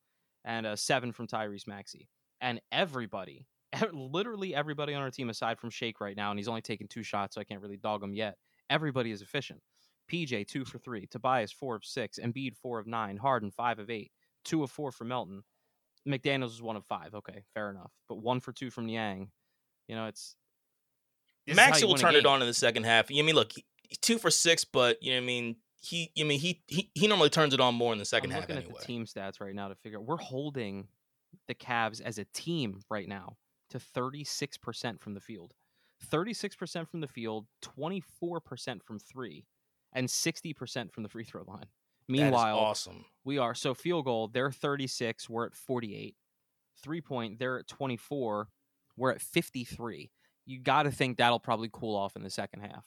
B: and a seven from Tyrese Maxey, and everybody, literally everybody on our team aside from Shake right now, and he's only taken two shots, so I can't really dog him yet. Everybody is efficient. PJ two for three, Tobias four of six, Embiid four of nine, Harden five of eight, two of four for Melton. McDaniels is one of five. Okay, fair enough. But one for two from Niang. You know, it's this is how Maxey
A: will turn it on in the second half. You know I mean, look, two for six, but you know what I mean. He, you know what I mean, he, he, he normally turns it on more in the 2nd
B: I'm
A: half
B: looking
A: anyway.
B: at the team stats right now to figure out we're holding the Cavs as a team right now to 36% from the field. 36% from the field, 24% from three. and 60% from the free throw line. Meanwhile,
A: awesome.
B: we are so field goal, they're 36, we're at 48. Three point, they're at 24, we're at 53. You got to think that'll probably cool off in the second half.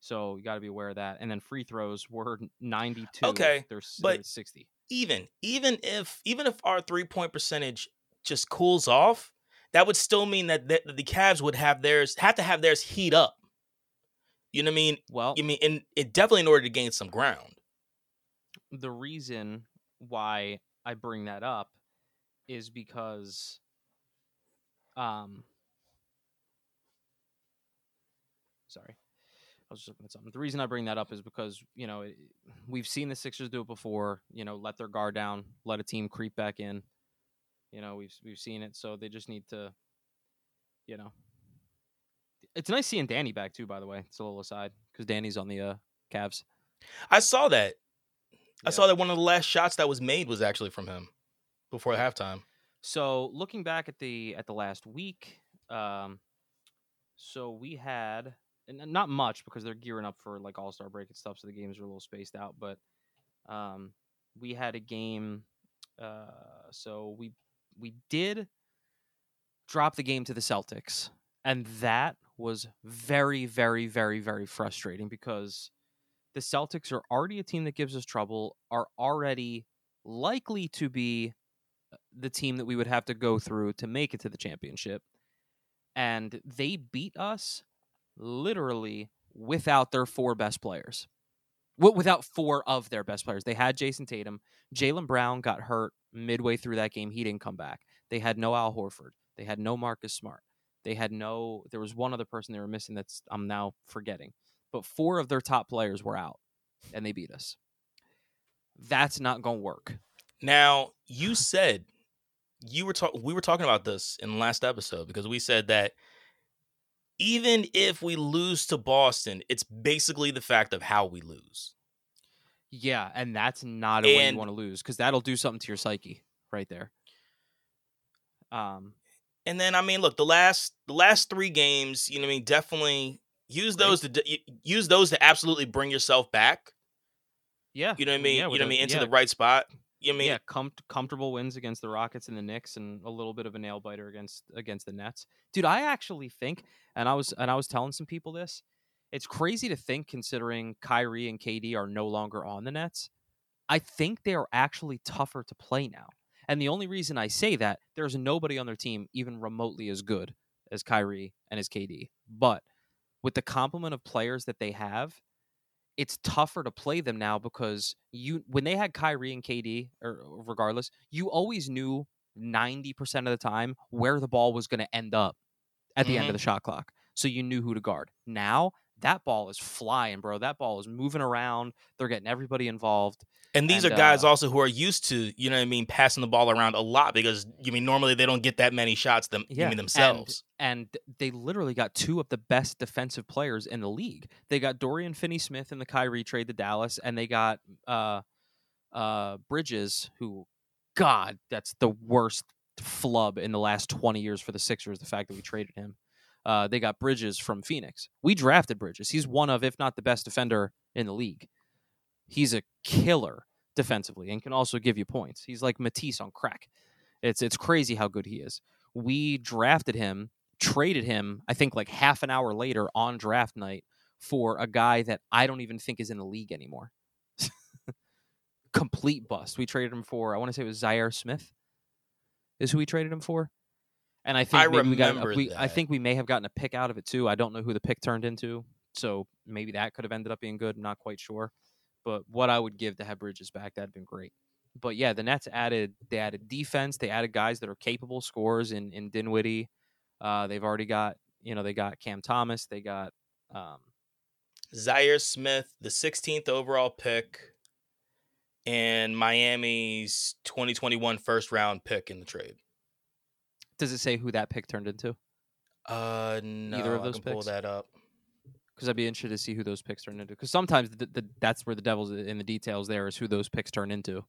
B: So you got to be aware of that. And then free throws were 92.
A: Okay,
B: they're,
A: but-
B: they're 60.
A: Even even if even if our three point percentage just cools off, that would still mean that the, the Cavs would have theirs have to have theirs heat up. You know what I mean?
B: Well,
A: You mean in it definitely in order to gain some ground.
B: the reason why I bring that up is because um sorry. I was just looking at something. The reason I bring that up is because, you know, it, we've seen the Sixers do it before, you know, let their guard down, let a team creep back in. You know, we've we've seen it, so they just need to you know. It's nice seeing Danny back too, by the way. It's a little aside because Danny's on the uh Cavs.
A: I saw that. I saw that one of the last shots that was made was actually from him before halftime.
B: So looking back at the at the last week, um, so we had and not much because they're gearing up for like All Star break and stuff, so the games are a little spaced out. But um, we had a game. Uh, so we we did drop the game to the Celtics, and that was very, very, very, very frustrating because the Celtics are already a team that gives us trouble, are already likely to be the team that we would have to go through to make it to the championship. And they beat us literally without their four best players. Wi- Without four of their best players. They had Jayson Tatum. Jaylen Brown got hurt midway through that game. He didn't come back. They had no Al Horford. They had no Marcus Smart. They had no, there was one other person they were missing that's I'm now forgetting. But four of their top players were out and they beat us. That's not going to work.
A: Now, you said you were talking we were talking about this in the last episode because we said that even if we lose to Boston, it's basically the fact of how we lose.
B: Yeah, and that's not a way you want to lose because that'll do something to your psyche right there. Um,
A: And then I mean, look, the last the last 3 games, you know what I mean, definitely use those to use those to absolutely bring yourself back,
B: yeah,
A: you know what I mean?
B: Yeah,
A: you know what I mean, into
B: yeah,
A: the right spot. You know what I mean?
B: yeah, com- comfortable wins against the Rockets and the Knicks, and a little bit of a nail biter against against the Nets. Dude, I actually think, and I was and I was telling some people this. It's crazy to think, considering Kyrie and KD are no longer on the Nets. I think they are actually tougher to play now. And the only reason I say that, there's nobody on their team even remotely as good as Kyrie and as KD. But with the complement of players that they have, it's tougher to play them now because you when they had Kyrie and KD, or er, regardless, you always knew 90% of the time where the ball was going to end up at the end
A: Mhm.
B: of the shot clock. So you knew who to guard. Now that ball is flying, bro. That ball is moving around. They're getting everybody involved.
A: And these
B: And,
A: are guys
B: uh,
A: also who are used to, you know what I mean, passing the ball around a lot because you mean normally they don't get that many shots them
B: Yeah,
A: even themselves.
B: and they literally got two of the best defensive players in the league. They got Dorian Finney-Smith in the Kyrie trade to Dallas, and they got uh, uh, Bridges, who, God, that's the worst flub in the last twenty years for the Sixers. The fact that we traded him. Uh, they got Bridges from Phoenix. We drafted Bridges. He's one of, if not the best defender in the league. He's a killer defensively and can also give you points. He's like Matisse on crack. It's it's crazy how good he is. We drafted him, traded him, I think like half an hour later on draft night for a guy that I don't even think is in the league anymore. Complete bust. We traded him for I want to say it was Zhaire Smith. Is who we traded him for? And I think
A: I
B: maybe we got
A: remember
B: we, I think we may have gotten a pick out of it too. I don't know who the pick turned into. So maybe that could have ended up being good. I'm not quite sure. But what I would give to have Bridges back, that'd been great. But yeah, the Nets added they added defense. They added guys that are capable scorers in in Dinwiddie. Uh, they've already got you know they got Cam Thomas. They got um,
A: Zhaire Smith, the 16th overall pick, and Miami's 2021 first round pick in the trade.
B: does it say who that pick turned into?
A: Uh, no,
B: Either of
A: I
B: those
A: pull
B: picks?
A: that up.
B: Because I'd be interested to see who those picks turn into. Because sometimes the, the, that's where the devil's in the details. There is who those picks turn into.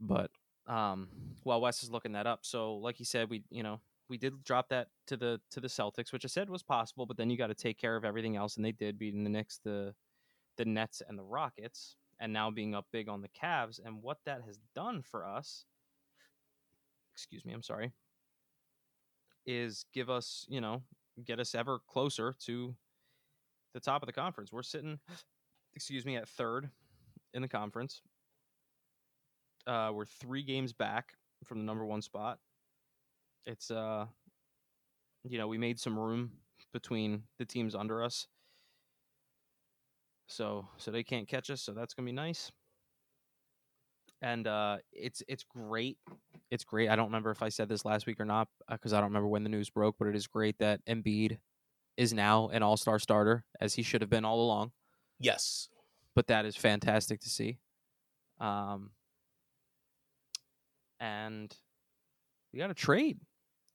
B: But um, while Wes is looking that up, so like he said, we you know we did drop that to the to the Celtics, which I said was possible. But then you got to take care of everything else, and they did beating the Knicks, the the Nets and the Rockets, and now being up big on the Cavs. And what that has done for us, excuse me, I'm sorry, is give us, you know, get us ever closer to the top of the conference. We're sitting, excuse me, at third in the conference. Uh, we're three games back from the number one spot. It's uh, you know, we made some room between the teams under us, so so they can't catch us. So that's gonna be nice. And uh, it's it's great. It's great. I don't remember if I said this last week or not because I don't remember when the news broke. But it is great that Embiid is now an All Star starter as he should have been all along.
A: Yes.
B: But that is fantastic to see. Um, and we got a trade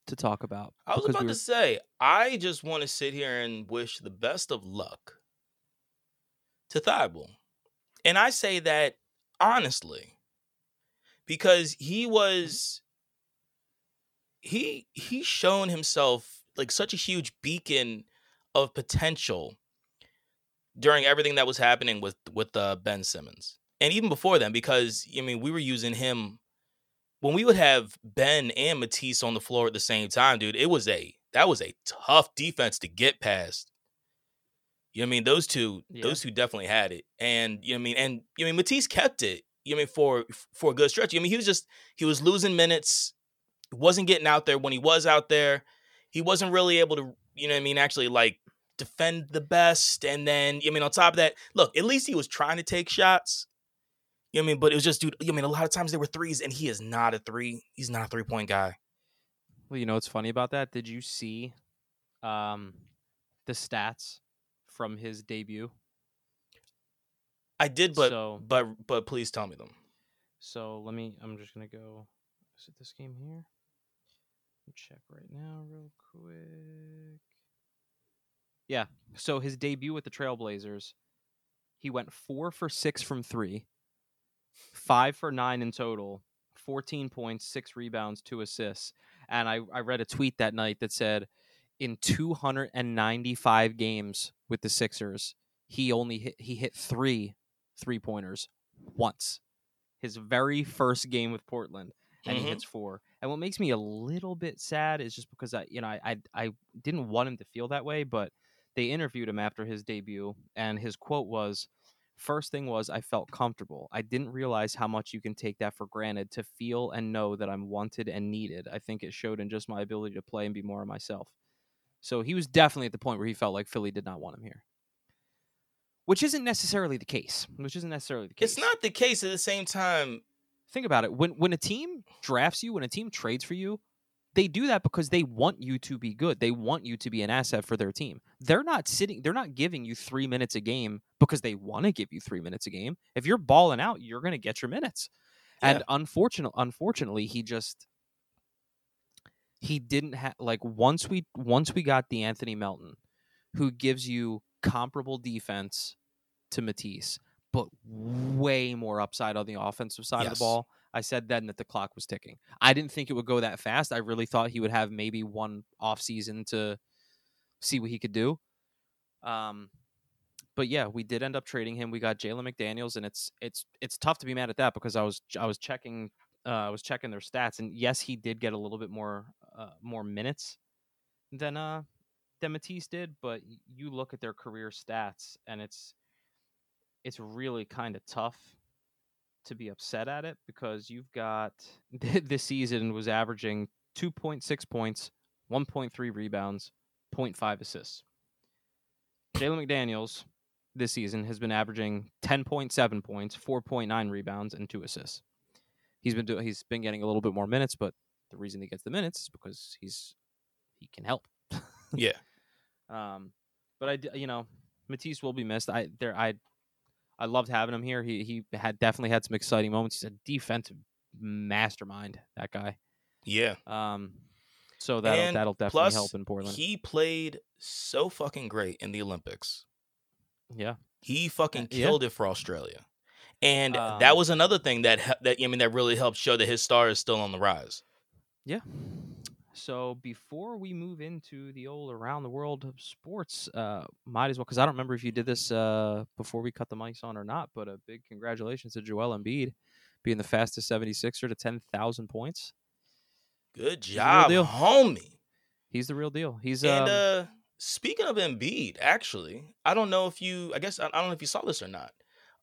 B: to talk about.
A: I was about
B: we
A: to say, I just want to sit here and wish the best of luck to Thybulle. And I say that honestly because he was he he's shown himself like such a huge beacon of potential during everything that was happening with with uh, Ben Simmons. And even before then because I mean we were using him when we would have Ben and Matisse on the floor at the same time, dude, it was a that was a tough defense to get past. You know what I mean? Those two,
B: Yeah.
A: those two definitely had it. And you know what I mean? And you know I mean Matisse kept it, you know what I mean, for for a good stretch. I mean, he was just he was losing minutes, wasn't getting out there when he was out there. He wasn't really able to, you know what I mean, actually like defend the best. And then, you know I mean, on top of that, look, at least he was trying to take shots. You know what I mean? But it was just, dude, you know what I mean, a lot of times there were threes, and he is not a three. He's not a three point guy.
B: Well, you know what's funny about that? Did you see um, the stats from his debut?
A: I did, but
B: so,
A: but but please tell me them.
B: so let me. I'm just gonna go. Is it this game here? Check right now, real quick. Yeah. So his debut with the Trailblazers, he went four for six from three, five for nine in total, 14 points, six rebounds, two assists. And I, I read a tweet that night that said in 295 games with the Sixers, he only hit he hit three three pointers once. His very first game with Portland, and he
A: Mhm.
B: hits four. And what makes me a little bit sad is just because I, you know, I, I, I didn't want him to feel that way, but they interviewed him after his debut, and his quote was, First thing was, I felt comfortable. I didn't realize how much you can take that for granted to feel and know that I'm wanted and needed. I think it showed in just my ability to play and be more of myself. So he was definitely at the point where he felt like Philly did not want him here. Which isn't necessarily the case. Which isn't necessarily the case.
A: It's not the case at the same time.
B: Think about it. When when a team drafts you, when a team trades for you, they do that because they want you to be good. They want you to be an asset for their team. They're not sitting they're not giving you 3 minutes a game because they want to give you 3 minutes a game. If you're balling out, you're going to get your minutes. And
A: Yeah.
B: unfortunate unfortunately, he just he didn't have like once we once we got the Anthony Melton who gives you comparable defense to Matisse, but way more upside on the offensive side of the ball. I said then that the clock was ticking. I didn't think it would go that fast. I really thought he would have maybe one off season to see what he could do. Um, but yeah, we did end up trading him. We got Jalen McDaniels, and it's it's it's tough to be mad at that because I was I was checking uh, I was checking their stats, and yes, he did get a little bit more uh, more minutes than uh than Matisse did, but you look at their career stats, and it's it's really kind of tough to be upset at it because you've got this season was averaging 2.6 points, 1.3 rebounds, 0.5 assists. Jalen McDaniels this season has been averaging 10.7 points, 4.9 rebounds, and two assists. He's been doing he's been getting a little bit more minutes, but the reason he gets the minutes is because he's he can help.
A: Yeah.
B: Um, but I, you know, Matisse will be missed. I there I, I loved having him here. He he had definitely had some exciting moments. He's a defensive mastermind. That guy.
A: Yeah.
B: Um, so that'll that'll definitely
A: plus,
B: help in Portland.
A: He played so fucking great in the Olympics.
B: yeah,
A: He fucking
B: Uh, yeah.
A: killed it for Australia. And
B: Um,
A: that was another thing that that I mean that really helped show that his star is still on the rise.
B: Yeah. So before we move into the old around the world of sports, uh, might as well because I don't remember if you did this uh, before we cut the mics on or not. But a big congratulations to Joel Embiid being the fastest 76er to 10,000 points.
A: Good
B: the real
A: job,
B: deal.
A: homie.
B: He's the real deal. He's
A: And
B: um,
A: uh speaking of Embiid, actually, I don't know if you I guess I I don't know if you saw this or not.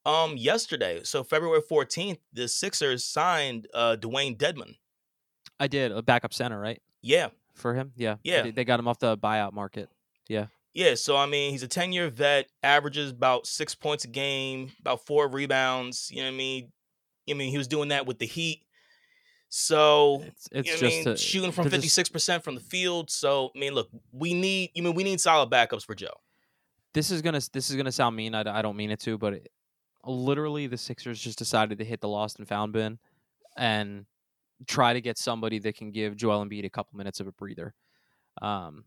A: Um yesterday, so February 14th, the Sixers signed uh Dewayne Dedmon.
B: I did a backup center, right?
A: Yeah.
B: For him, yeah,
A: Yeah.
B: They, they got him off the buyout market.
A: Yeah, Yeah, so I mean, he's a 10-year vet, averages about 6 points a game, about 4 rebounds, you know what I mean? I mean, he was doing that with the Heat. So,
B: It's it's
A: you know
B: just
A: I mean,
B: a-
A: shooting from
B: they're just-
A: 56% from the field. So, I mean, look, we need you mean we need solid backups for Joe.
B: this is gonna this is gonna sound mean. I don't mean it to, but it, literally the Sixers just decided to hit the lost and found bin and try to get somebody that can give Joel Embiid a couple minutes of a breather, um,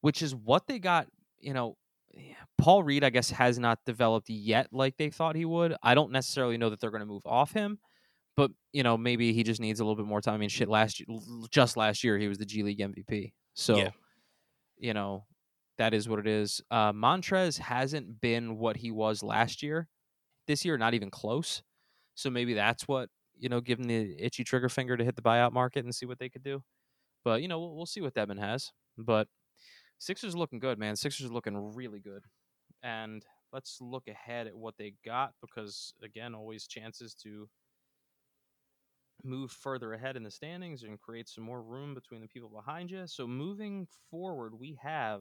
B: which is what they got. You know, Paul Reed, I guess, has not developed yet like they thought he would. I don't necessarily know that they're going to move off him. But you know, maybe he just needs a little bit more time. I mean, shit. Last just last year, he was the G League MVP. So,
A: Yeah.
B: you know, that is what it is. Uh, Montrez hasn't been what he was last year. This year, not even close. So maybe that's what you know, give him the itchy trigger finger to hit the buyout market and see what they could do. But you know, we'll, we'll see what Devin has. But Sixers looking good, man. Sixers looking really good. And let's look ahead at what they got because again, always chances to move further ahead in the standings and create some more room between the people behind you. So moving forward, we have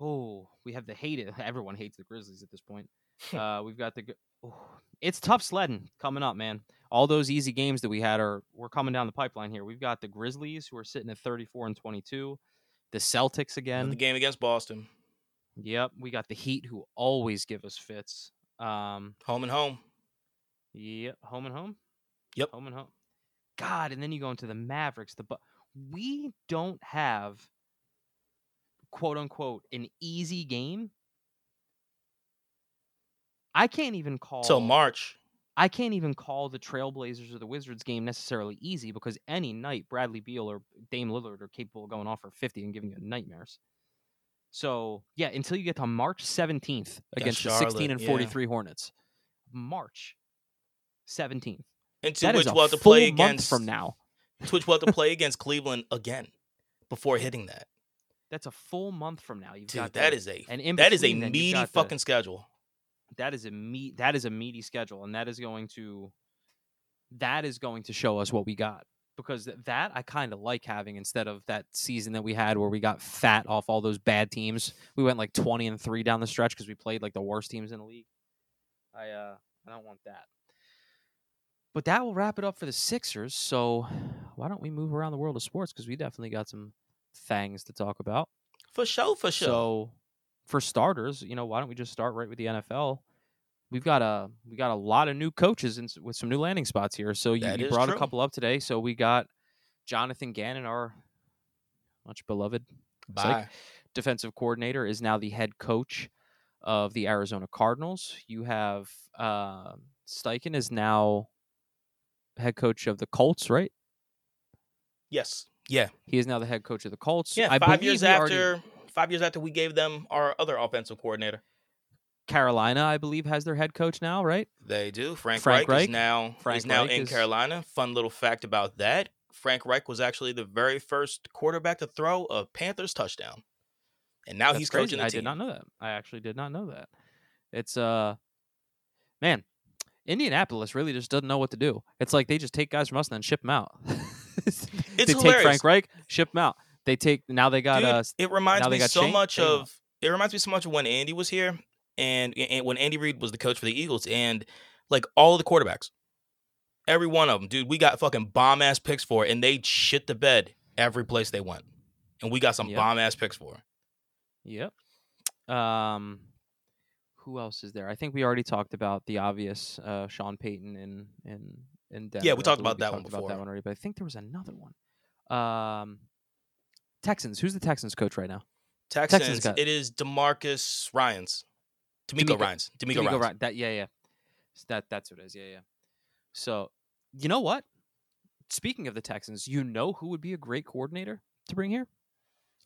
B: oh, we have the hated. Everyone hates the Grizzlies at this point. uh, we've got the. Oh, it's tough sledding coming up, man. All those easy games that we had are we're coming down the pipeline here. We've got the Grizzlies who are sitting at 34 and 22. The Celtics again.
A: the game against Boston,
B: Yep, we got the Heat who always give us fits. Um,
A: home and home.
B: Yep, home and home.
A: Yep.
B: home and home. God, and then you go into the Mavericks. The but we don't have quote unquote an easy game. I can't even call
A: Till March.
B: I can't even call the Trailblazers or the Wizards game necessarily easy because any night Bradley Beal or Dame Lillard are capable of going off for 50 and giving you nightmares. So, yeah, until you get to March 17th against the 16
A: Charlotte,
B: and
A: yeah.
B: 43 Hornets. March 17th.
A: Into
B: That
A: which we'll have to play against
B: from now.
A: to which we'll have to play against Cleveland again before hitting that.
B: That's a full month from now. You've
A: Dude,
B: got
A: that
B: the-
A: is a
B: and in
A: that is a meaty
B: got the-
A: fucking schedule.
B: That is a meat that is a meaty schedule and that is going to that is going to show us what we got because th- that I kind of like having instead of that season that we had where we got fat off all those bad teams. We went like 20 and 3 down the stretch cuz we played like the worst teams in the league. I uh I don't want that. But that will wrap it up for the Sixers. So why don't we move around the world of sports cuz we definitely got some things to talk about.
A: For sure, for sure.
B: So, for starters, you know, why don't we just start right with the NFL? We've got a we got a lot of new coaches and with some new landing spots here. So you, you brought
A: true.
B: a couple up today. So we got Jonathan Gannon, our much beloved defensive coordinator, is now the head coach of the Arizona Cardinals. You have uh, Steichen is now head coach of the Colts, right?
A: Yes. Yeah.
B: He is now the head coach of the Colts.
A: Yeah.
B: I
A: five years
B: we already-
A: after five years after we gave them our other offensive coordinator.
B: Carolina, I believe, has their head coach now, right?
A: They do. Frank,
B: Frank
A: Reich,
B: Reich?
A: is now
B: Frank
A: is now
B: Reich
A: in
B: is-
A: Carolina. Fun little fact about that. Frank Reich was actually the very first quarterback to throw a Panthers touchdown. And now
B: That's
A: he's
B: crazy.
A: coaching the
B: I
A: team.
B: did not know that. I actually did not know that. It's uh, man, Indianapolis really just doesn't know what to do. It's like they just take guys from us and then ship them out. it's they take. Frank Reich, ship them out. They take now they got
A: Dude,
B: uh,
A: it reminds me so
B: Shane-
A: much of it reminds me so much of when Andy was here and, and when Andy Reid was the coach for the Eagles and like all of the quarterbacks. Every one of them, dude, we got fucking bomb ass picks for it, and they shit the bed every place they went. And we got some
B: Yep.
A: bomb ass picks for. it.
B: Yep. Um, who else is there? I think we already talked about the obvious uh, Sean Payton in in in Denver.
A: Yeah, we talked about that one
B: talked about that one already, but I think there was another one. Um, Texans. Who's the Texans coach right now?
A: Texans,
B: got-
A: it is Demarcus Ryans. DeMeco
B: DeMeco-
A: Ryans. DeMeco,
B: DeMeco
A: Ryans.
B: Ry- That yeah yeah. That that's what it is. Yeah yeah. So you know what? speaking of the Texans, you know who would be a great coordinator to bring here?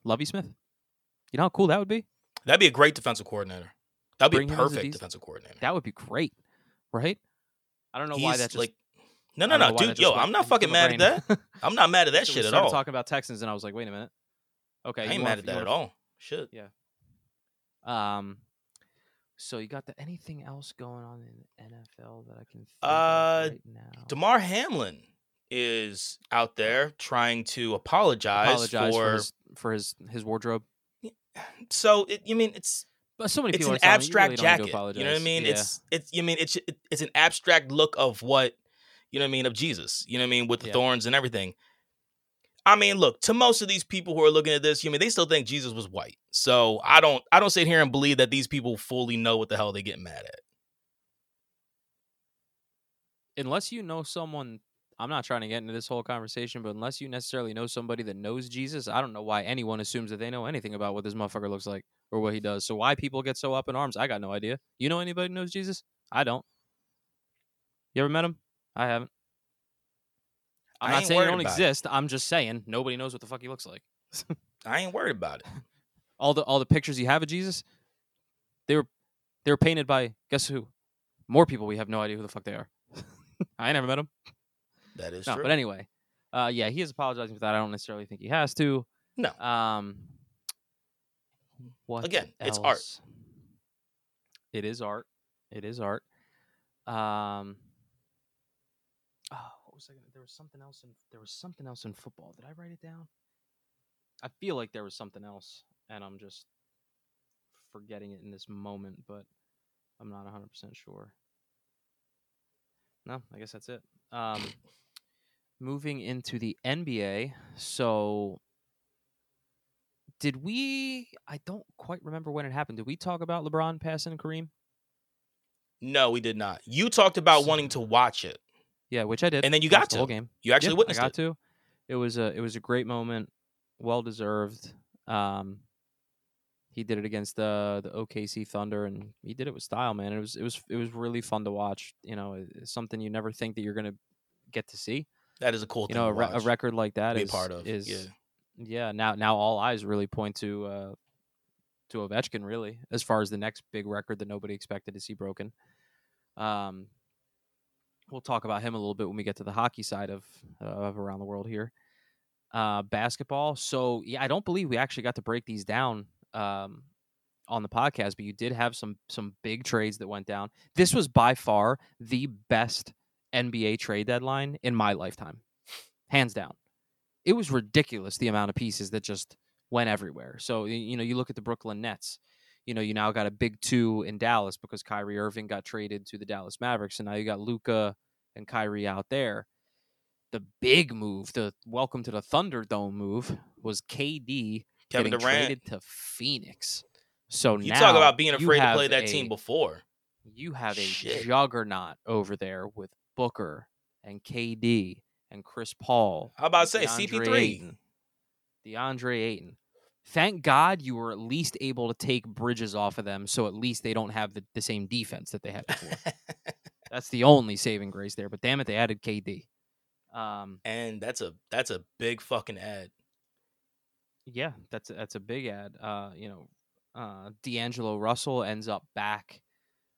B: Lovie Smith. You know how cool that would be?
A: That'd be a great defensive coordinator. That'd
B: Bring
A: be perfect
B: dec-
A: defensive coordinator.
B: That would be great, right? I don't know why
A: He's
B: that just
A: like, no, no, no, dude. Yo, I'm not fucking mad at that. I'm not mad at that
B: So
A: shit at all.
B: Talking about Texans, and I was like, wait a minute. Okay,
A: I ain't mad at that at all. Shit. Yeah.
B: Um, so you got the anything else going on in NFL that I can think
A: Uh,
B: of right now?
A: Damar Hamlin is out there trying to apologize,
B: Apologize
A: for.
B: for his, for his his wardrobe.
A: so it, you mean it's
B: But so many
A: it's
B: people
A: an
B: me, you
A: abstract
B: really
A: jacket. You know what I mean?
B: Yeah.
A: It's it's you mean it's it, it's an abstract look of what you know what I mean of Jesus. You know what I mean with the
B: Yeah.
A: thorns and everything. I mean, look to most of these people who are looking at this, you mean they still think Jesus was white. So I don't I don't sit here and believe that these people fully know what the hell they get mad at.
B: unless you know someone I'm not trying to get into this whole conversation, but unless you necessarily know somebody that knows Jesus, I don't know why anyone assumes that they know anything about what this motherfucker looks like or what he does. So why people get so up in arms, I got no idea. You know anybody knows Jesus? I don't. You ever met him? I haven't. I'm
A: I
B: not saying they don't
A: about it.
B: exist. I'm just saying nobody knows what the fuck he looks like.
A: I ain't worried about it.
B: All the all the pictures you have of Jesus, they were they were painted by guess who? More people we have no idea who the fuck they are. I never met him.
A: That is
B: No,
A: true.
B: but anyway, uh, yeah, he is apologizing for that. I don't necessarily think he has to.
A: No.
B: Um. What
A: Again, it's art.
B: It is art. It is art. Um. Was I gonna? There was something else in. There was something else in football. Did I write it down? I feel like there was something else, and I'm just forgetting it in this moment, but I'm not 100 percent sure. No, I guess that's it. Um, moving into the NBA. So, did we? I don't quite remember when it happened. Did we talk about LeBron passing Kareem?
A: no, we did not. You talked about
B: So-
A: wanting to watch it,
B: Yeah, which I did.
A: and then you got to.
B: the whole game.
A: You actually
B: Yep,
A: witnessed
B: I got
A: it.
B: to. It was a it was a great moment, well deserved. Um, he did it against the the OKC Thunder, and he did it with style, man. It was it was it was really fun to watch. You know, it's something you never think that you're gonna get to see.
A: That is a cool
B: You
A: thing
B: know, a, re- a record like that
A: be part of.
B: is
A: yeah.
B: yeah. Now now all eyes really point to uh to Ovechkin, really, as far as the next big record that nobody expected to see broken. Um, we'll talk about him a little bit when we get to the hockey side of uh, of around the world here. Uh, basketball. So yeah, I don't believe we actually got to break these down um, on the podcast, but you did have some some big trades that went down. This was by far the best NBA trade deadline in my lifetime, hands down. It was ridiculous the amount of pieces that just went everywhere. So you know, you look at the Brooklyn Nets. You know, you now got a big two in Dallas because Kyrie Irving got traded to the Dallas Mavericks, and now you got Luka and Kyrie out there. The big move, the welcome to the Thunderdome move, was KD
A: Kevin
B: getting
A: Durant.
B: traded to Phoenix. So
A: You
B: now
A: talk about being afraid to play that
B: a-
A: team before.
B: You have a
A: Shit.
B: juggernaut over there with Booker and KD and Chris Paul.
A: How about say CP3?
B: Ayton. DeAndre Ayton. Thank God you were at least able to take Bridges off of them, so at least they don't have the, the same defense that they had before. That's the only saving grace there. But damn it, they added KD. Um,
A: and that's a that's a big fucking ad.
B: yeah, that's a, that's a big ad. Uh, you know, uh, D'Angelo Russell ends up back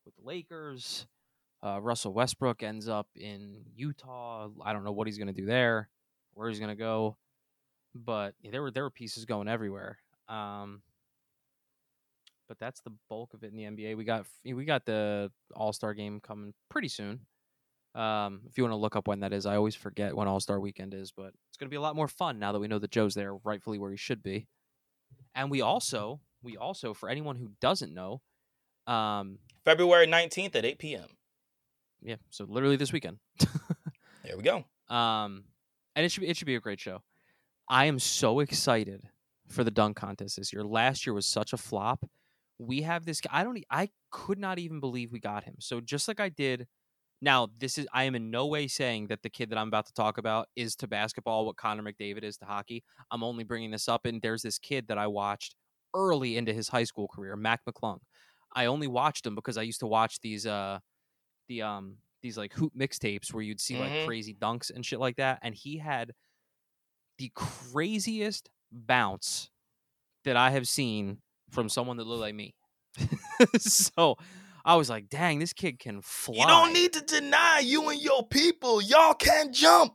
B: with the Lakers. Uh, Russell Westbrook ends up in Utah. I don't know what he's going to do there, where he's going to go, but there were there were pieces going everywhere. Um, but that's the bulk of it in the NBA. We got we got the All Star game coming pretty soon. Um, if you want to look up when that is, I always forget when All Star Weekend is, but it's going to be a lot more fun now that we know that Joe's there, rightfully where he should be. And we also, we also, for anyone who doesn't know, um,
A: February 19th at 8 p.m.
B: yeah, so literally this weekend.
A: There we go.
B: Um, and it should be it should be a great show. I am so excited for the dunk contest this year. Last year was such a flop. We have this. guy- I don't. I could not even believe we got him. So just like I did. Now this is. I am in no way saying that the kid that I'm about to talk about is to basketball what Connor McDavid is to hockey. I'm only bringing this up, and there's this kid that I watched early into his high school career, Mac McClung. I only watched him because I used to watch these. Uh, the um these like hoop mixtapes where you'd see
A: Mhm.
B: like crazy dunks and shit like that, and he had the craziest bounce that I have seen from someone that looked like me. so I was like, dang, this kid can fly.
A: You don't need to deny you and your people. Y'all can jump.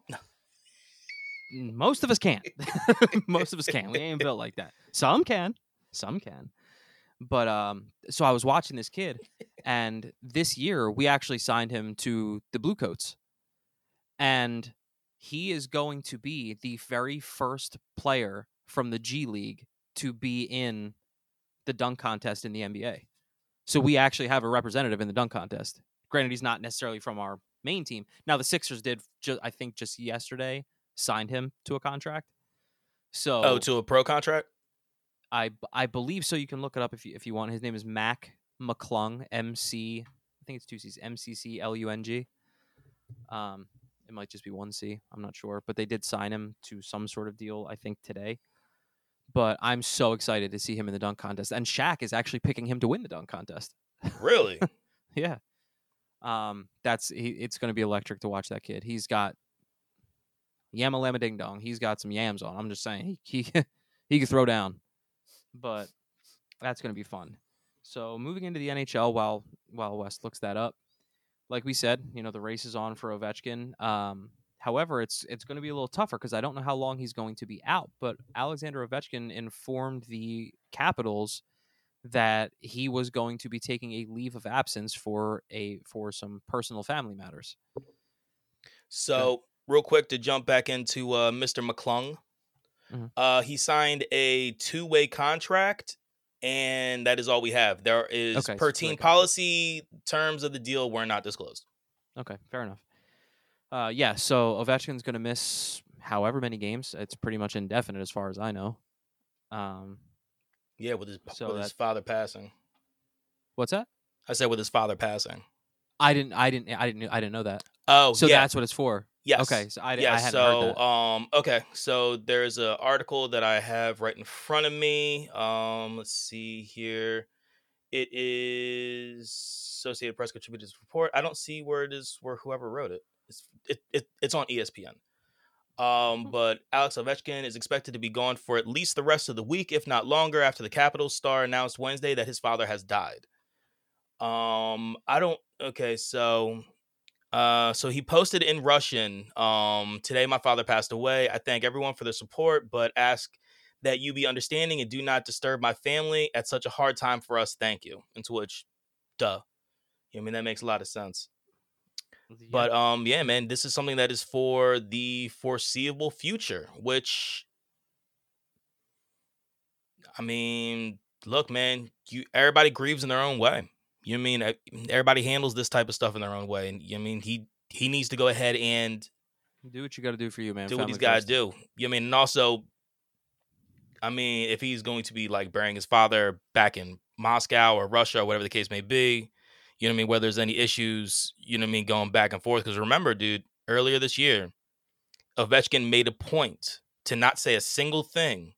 B: Mm, Most of us can't. Most of us can't. We ain't built like that. Some can. Some can. But um, so I was watching this kid, and this year we actually signed him to the Bluecoats, and he is going to be the very first player from the G League to be in the dunk contest in the NBA. So we actually have a representative in the dunk contest. Granted, he's not necessarily from our main team. Now the Sixers did, ju- I think, just yesterday signed him to a contract. So
A: Oh, to a pro contract?
B: I I believe so. You can look it up if you if you want. His name is Mac McClung. M C. I think it's two C's. M C C L U N G. Um, it might just be one C. I'm not sure, but they did sign him to some sort of deal. I think today. But I'm so excited to see him in the dunk contest, and Shaq is actually picking him to win the dunk contest.
A: Really?
B: Yeah. Um, that's he, it's going to be electric to watch that kid. He's got yama lama ding dong. He's got some yams on. I'm just saying he he he can throw down, but that's going to be fun. So moving into the NHL while while West looks that up, like we said, you know the race is on for Ovechkin. Um, however, it's it's going to be a little tougher because I don't know how long he's going to be out. But Alexander Ovechkin informed the Capitals that he was going to be taking a leave of absence for a for some personal family matters.
A: So, real quick to jump back into uh, Mr. McClung,
B: Mhm.
A: uh, he signed a two way contract, and that is all we have. There is
B: Okay,
A: per team policy terms of the deal were not disclosed.
B: Okay, fair enough. Uh, yeah, so Ovechkin's going to miss however many games. It's pretty much indefinite as far as I know. Um,
A: Yeah, with his
B: So
A: with his father passing.
B: what's that?
A: I said with his father passing.
B: I didn't. I didn't. I didn't. I didn't know that.
A: Oh,
B: So
A: yeah.
B: that's what it's for.
A: Yes.
B: Okay, so I,
A: yeah,
B: I
A: so
B: heard that.
A: um okay, so there's an article that I have right in front of me. Um let's see here. It is Associated Press contributors report. I don't see where it is where whoever wrote it. It's it, it it's on ESPN. Um, but Alex Ovechkin is expected to be gone for at least the rest of the week, if not longer, after the Capitals star announced Wednesday that his father has died. Um, I don't okay, so uh, so he posted in Russian, um, today my father passed away. I thank everyone for their support, but ask that you be understanding and do not disturb my family at such a hard time for us. Thank you. Into which, duh. You know, I mean, that makes a lot of sense. But um, yeah, man, this is something that is for the foreseeable future, which I mean, look, man, you everybody grieves in their own way. You know I mean? E- Everybody handles this type of stuff in their own way. And you know I mean, he he needs to go ahead and
B: do what you got to do for you, man.
A: do what he's got to do. You know I mean? And also, I mean, if he's going to be like burying his father back in Moscow or Russia or whatever the case may be, you know what I mean? Where there's any issues, you know what I mean, going back and forth. Because remember, dude, earlier this year, Ovechkin made a point to not say a single thing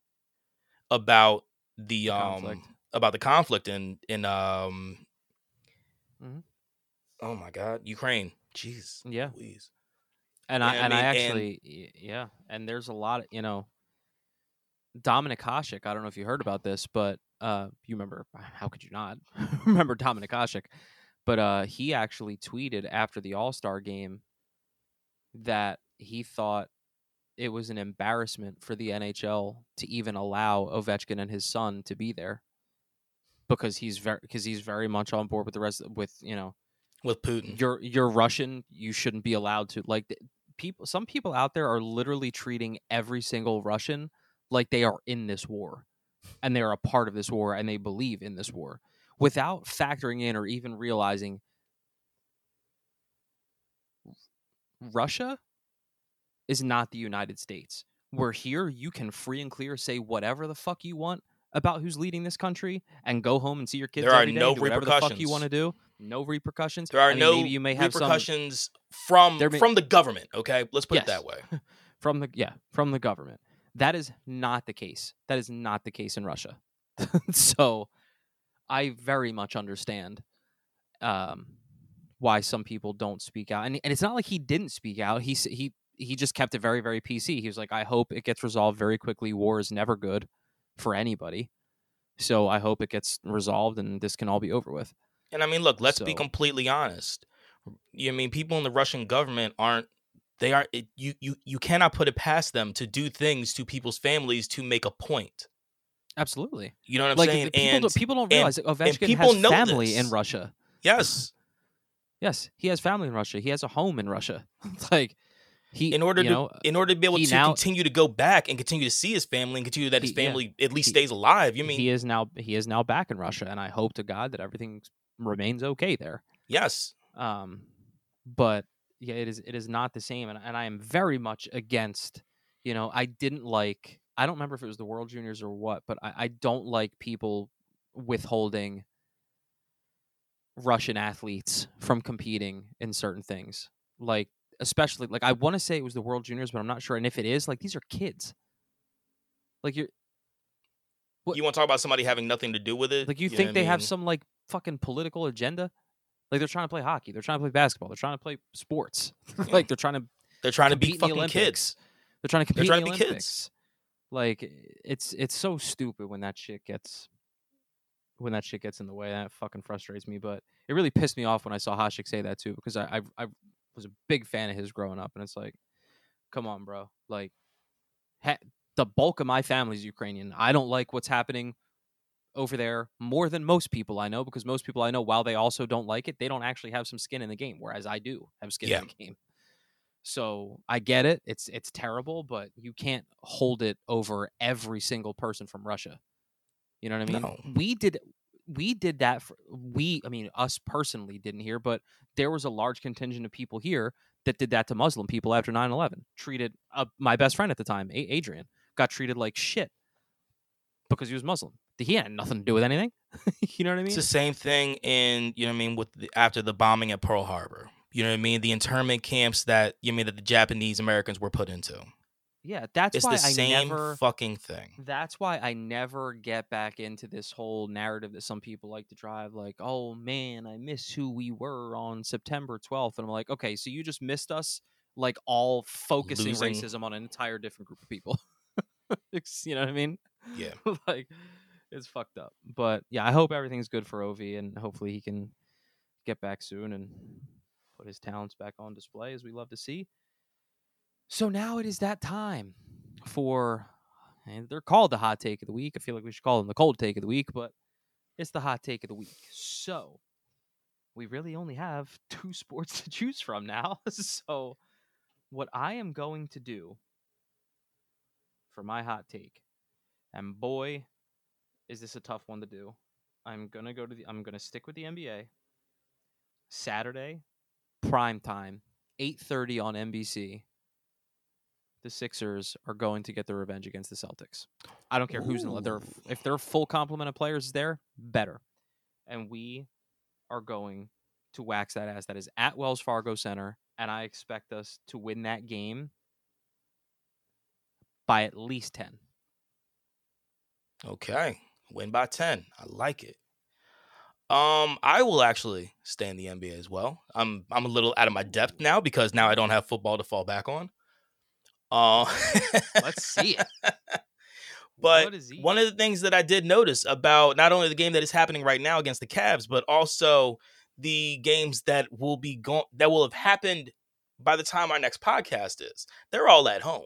A: about the,
B: The
A: um
B: conflict.
A: about the conflict in in um
B: Mhm.
A: oh my god Ukraine. Jeez,
B: Yeah.
A: Louise.
B: And I
A: I
B: and I
A: mean? And-
B: actually y- yeah, and there's a lot of you know Dominik Hasek. I don't know if you heard about this, but uh, you remember? How could you not remember Dominik Hasek? But uh, he actually tweeted after the All Star game that he thought it was an embarrassment for the NHL to even allow Ovechkin and his son to be there because he's very because he's very much on board with the rest with you know
A: with Putin.
B: you're you're Russian, you shouldn't be allowed to like people some people out there are literally treating every single Russian like they are in this war and they are a part of this war and they believe in this war without factoring in or even realizing Russia is not the United States. We're here, you can free and clear say whatever the fuck you want about who's leading this country and go home and see your kids
A: There are
B: day,
A: no
B: whatever the fuck you want to do. No repercussions.
A: There are
B: I mean,
A: no
B: maybe you may have some
A: repercussions from
B: There may-
A: from the government. Okay, let's put it that way.
B: from the yeah from the government. That is not the case. That is not the case in Russia. so I very much understand um, why some people don't speak out. And and it's not like he didn't speak out. He he he just kept it very very PC. He was like, I hope it gets resolved very quickly. War is never good for anybody. So I hope it gets resolved and this can all be over with.
A: And I mean, look, let's be completely honest. You mean people in the Russian government aren't they are it, you you you cannot put it past them to do things to people's families to make a point.
B: Absolutely.
A: You know what I'm
B: like
A: saying?
B: people,
A: and
B: don't, people don't
A: and-
B: realize that Ovechkin has family in. Russia.
A: yes,
B: Yes, he has family in Russia. He has a home in Russia. like he
A: in order to
B: know,
A: in order to be able to
B: now-
A: continue to go back and continue to see his family and continue that his
B: He- yeah.
A: family at least
B: He-
A: stays alive. You mean
B: he is now he is now back in Russia, and I hope to God that everything remains okay there.
A: yes,
B: Um, but yeah, it is it is not the same, and and I am very much against. You know, I didn't like. I don't remember if it was the World Juniors or what, but I, I don't like people withholding Russian athletes from competing in certain things. Like especially like I want to say it was the World Juniors, but I'm not sure. And if it is, like these are kids. Like you're What-
A: you want to talk about somebody having nothing to do with it?
B: like you
A: know
B: think they
A: I
B: have some like fucking political agenda? Like they're trying to play hockey, they're trying to play basketball, they're trying to play sports. like they're trying to
A: They're trying to be
B: the
A: fucking
B: Olympics.
A: kids.
B: They're trying to compete.
A: They're trying
B: in
A: to
B: the
A: be kids.
B: Like it's it's so stupid when that shit gets when that shit gets in the way. That fucking frustrates me. But it really pissed me off when I saw Hasek say that too, because I I, I was a big fan of his growing up, and it's like, come on, bro. Like, ha- the bulk of my family's Ukrainian. I don't like what's happening over there more than most people I know, because most people I know, while they also don't like it, they don't actually have some skin in the game, whereas I do have skin
A: Yeah.
B: in the game. So I get it. It's it's terrible, but you can't hold it over every single person from Russia. You know what I mean?
A: No.
B: We did we did that for we I mean us personally didn't hear, but there was a large contingent of people here that did that to Muslim people after 9/11. Treated uh, my best friend at the time, Adrian, got treated like shit because he was Muslim. He had nothing to do with anything. you know what I mean?
A: It's the same thing in you know what I mean with the, after the bombing at Pearl Harbor. You know what I mean? The internment camps that you mean that the Japanese Americans were put into.
B: Yeah, that's
A: It's
B: why
A: the
B: I
A: same
B: never
A: fucking thing.
B: That's why I never get back into this whole narrative that some people like to drive, like, oh man, I miss who we were on September 12th. And I'm like, okay, so you just missed us, like, all focusing
A: Losing-
B: racism on an entire different group of people. You know what I mean?
A: Yeah.
B: like, it's fucked up. But yeah, I hope everything's good for Ovi and hopefully he can get back soon and put his talents back on display as we love to see. So now it is that time for, and they're called the hot take of the week. I feel like we should call them the cold take of the week, but it's the hot take of the week. So we really only have two sports to choose from now. so what I am going to do for my hot take, and boy, is this a tough one to do. I'm gonna go to the. I'm gonna stick with the NBA. Saturday, prime time, 8:30 on NBC. The Sixers are going to get their revenge against the Celtics. I don't care who's in the. They're, if their full complement of players is there, better. And we are going to wax that ass. That is at Wells Fargo Center, and I expect us to win that game by at least ten.
A: Okay. Win by 10. I like it. Um, I will actually stay in the NBA as well. I'm I'm a little out of my depth now because now I don't have football to fall back on. Uh,
B: Let's see it.
A: But
B: What is he?
A: one of the things that I did notice about not only the game that is happening right now against the Cavs, but also the games that will be going that will have happened by the time our next podcast is, they're all at home.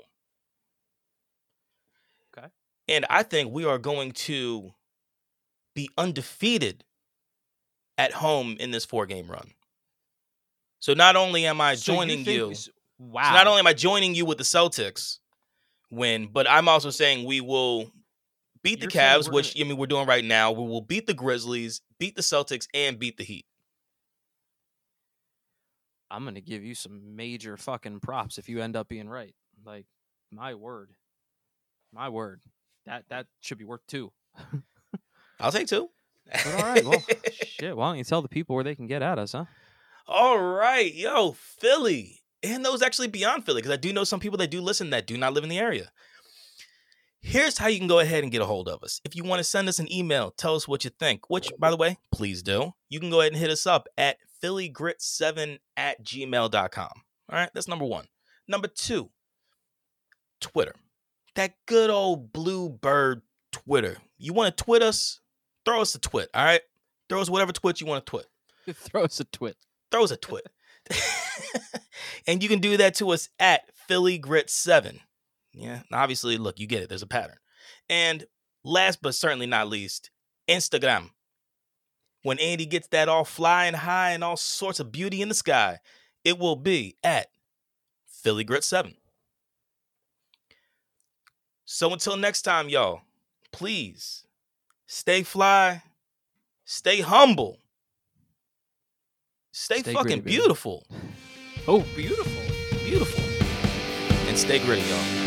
B: Okay.
A: And I think we are going to be undefeated at home in this four game run. So not only am I
B: So you
A: joining
B: think s-
A: so
B: Wow.
A: not only am I joining you with the Celtics win, but I'm also saying we will beat the
B: You're
A: Cavs, which
B: gonna-
A: I mean we're doing right now. We will beat the Grizzlies, beat the Celtics, and beat the Heat.
B: I'm gonna give you some major fucking props if you end up being right. Like my word, my word. That that should be worth two.
A: I'll take two.
B: But all right, well, shit. Why don't you tell the people where they can get at us, huh?
A: All right, yo, Philly. And those actually beyond Philly, because I do know some people that do listen that do not live in the area. Here's how you can go ahead and get a hold of us. If you want to send us an email, tell us what you think, which, by the way, please do. You can go ahead and hit us up at phillygrit7 at gmail.com. All right, that's number one. Number two, Twitter. That good old blue bird Twitter. You want to twit us? Throw us a twit, all right? Throw us whatever twit you want to twit.
B: Throw us a twit.
A: Throw us a twit. and you can do that to us at Philly Grit 7. Yeah, obviously, look, you get it. There's a pattern. And last but certainly not least, Instagram. When Andy gets that all flying high and all sorts of beauty in the sky, it will be at Philly Grit 7. So until next time, y'all, please stay fly, stay humble, stay,
B: Stay
A: fucking beautiful,
B: Oh, beautiful.
A: beautiful, and stay gritty, y'all.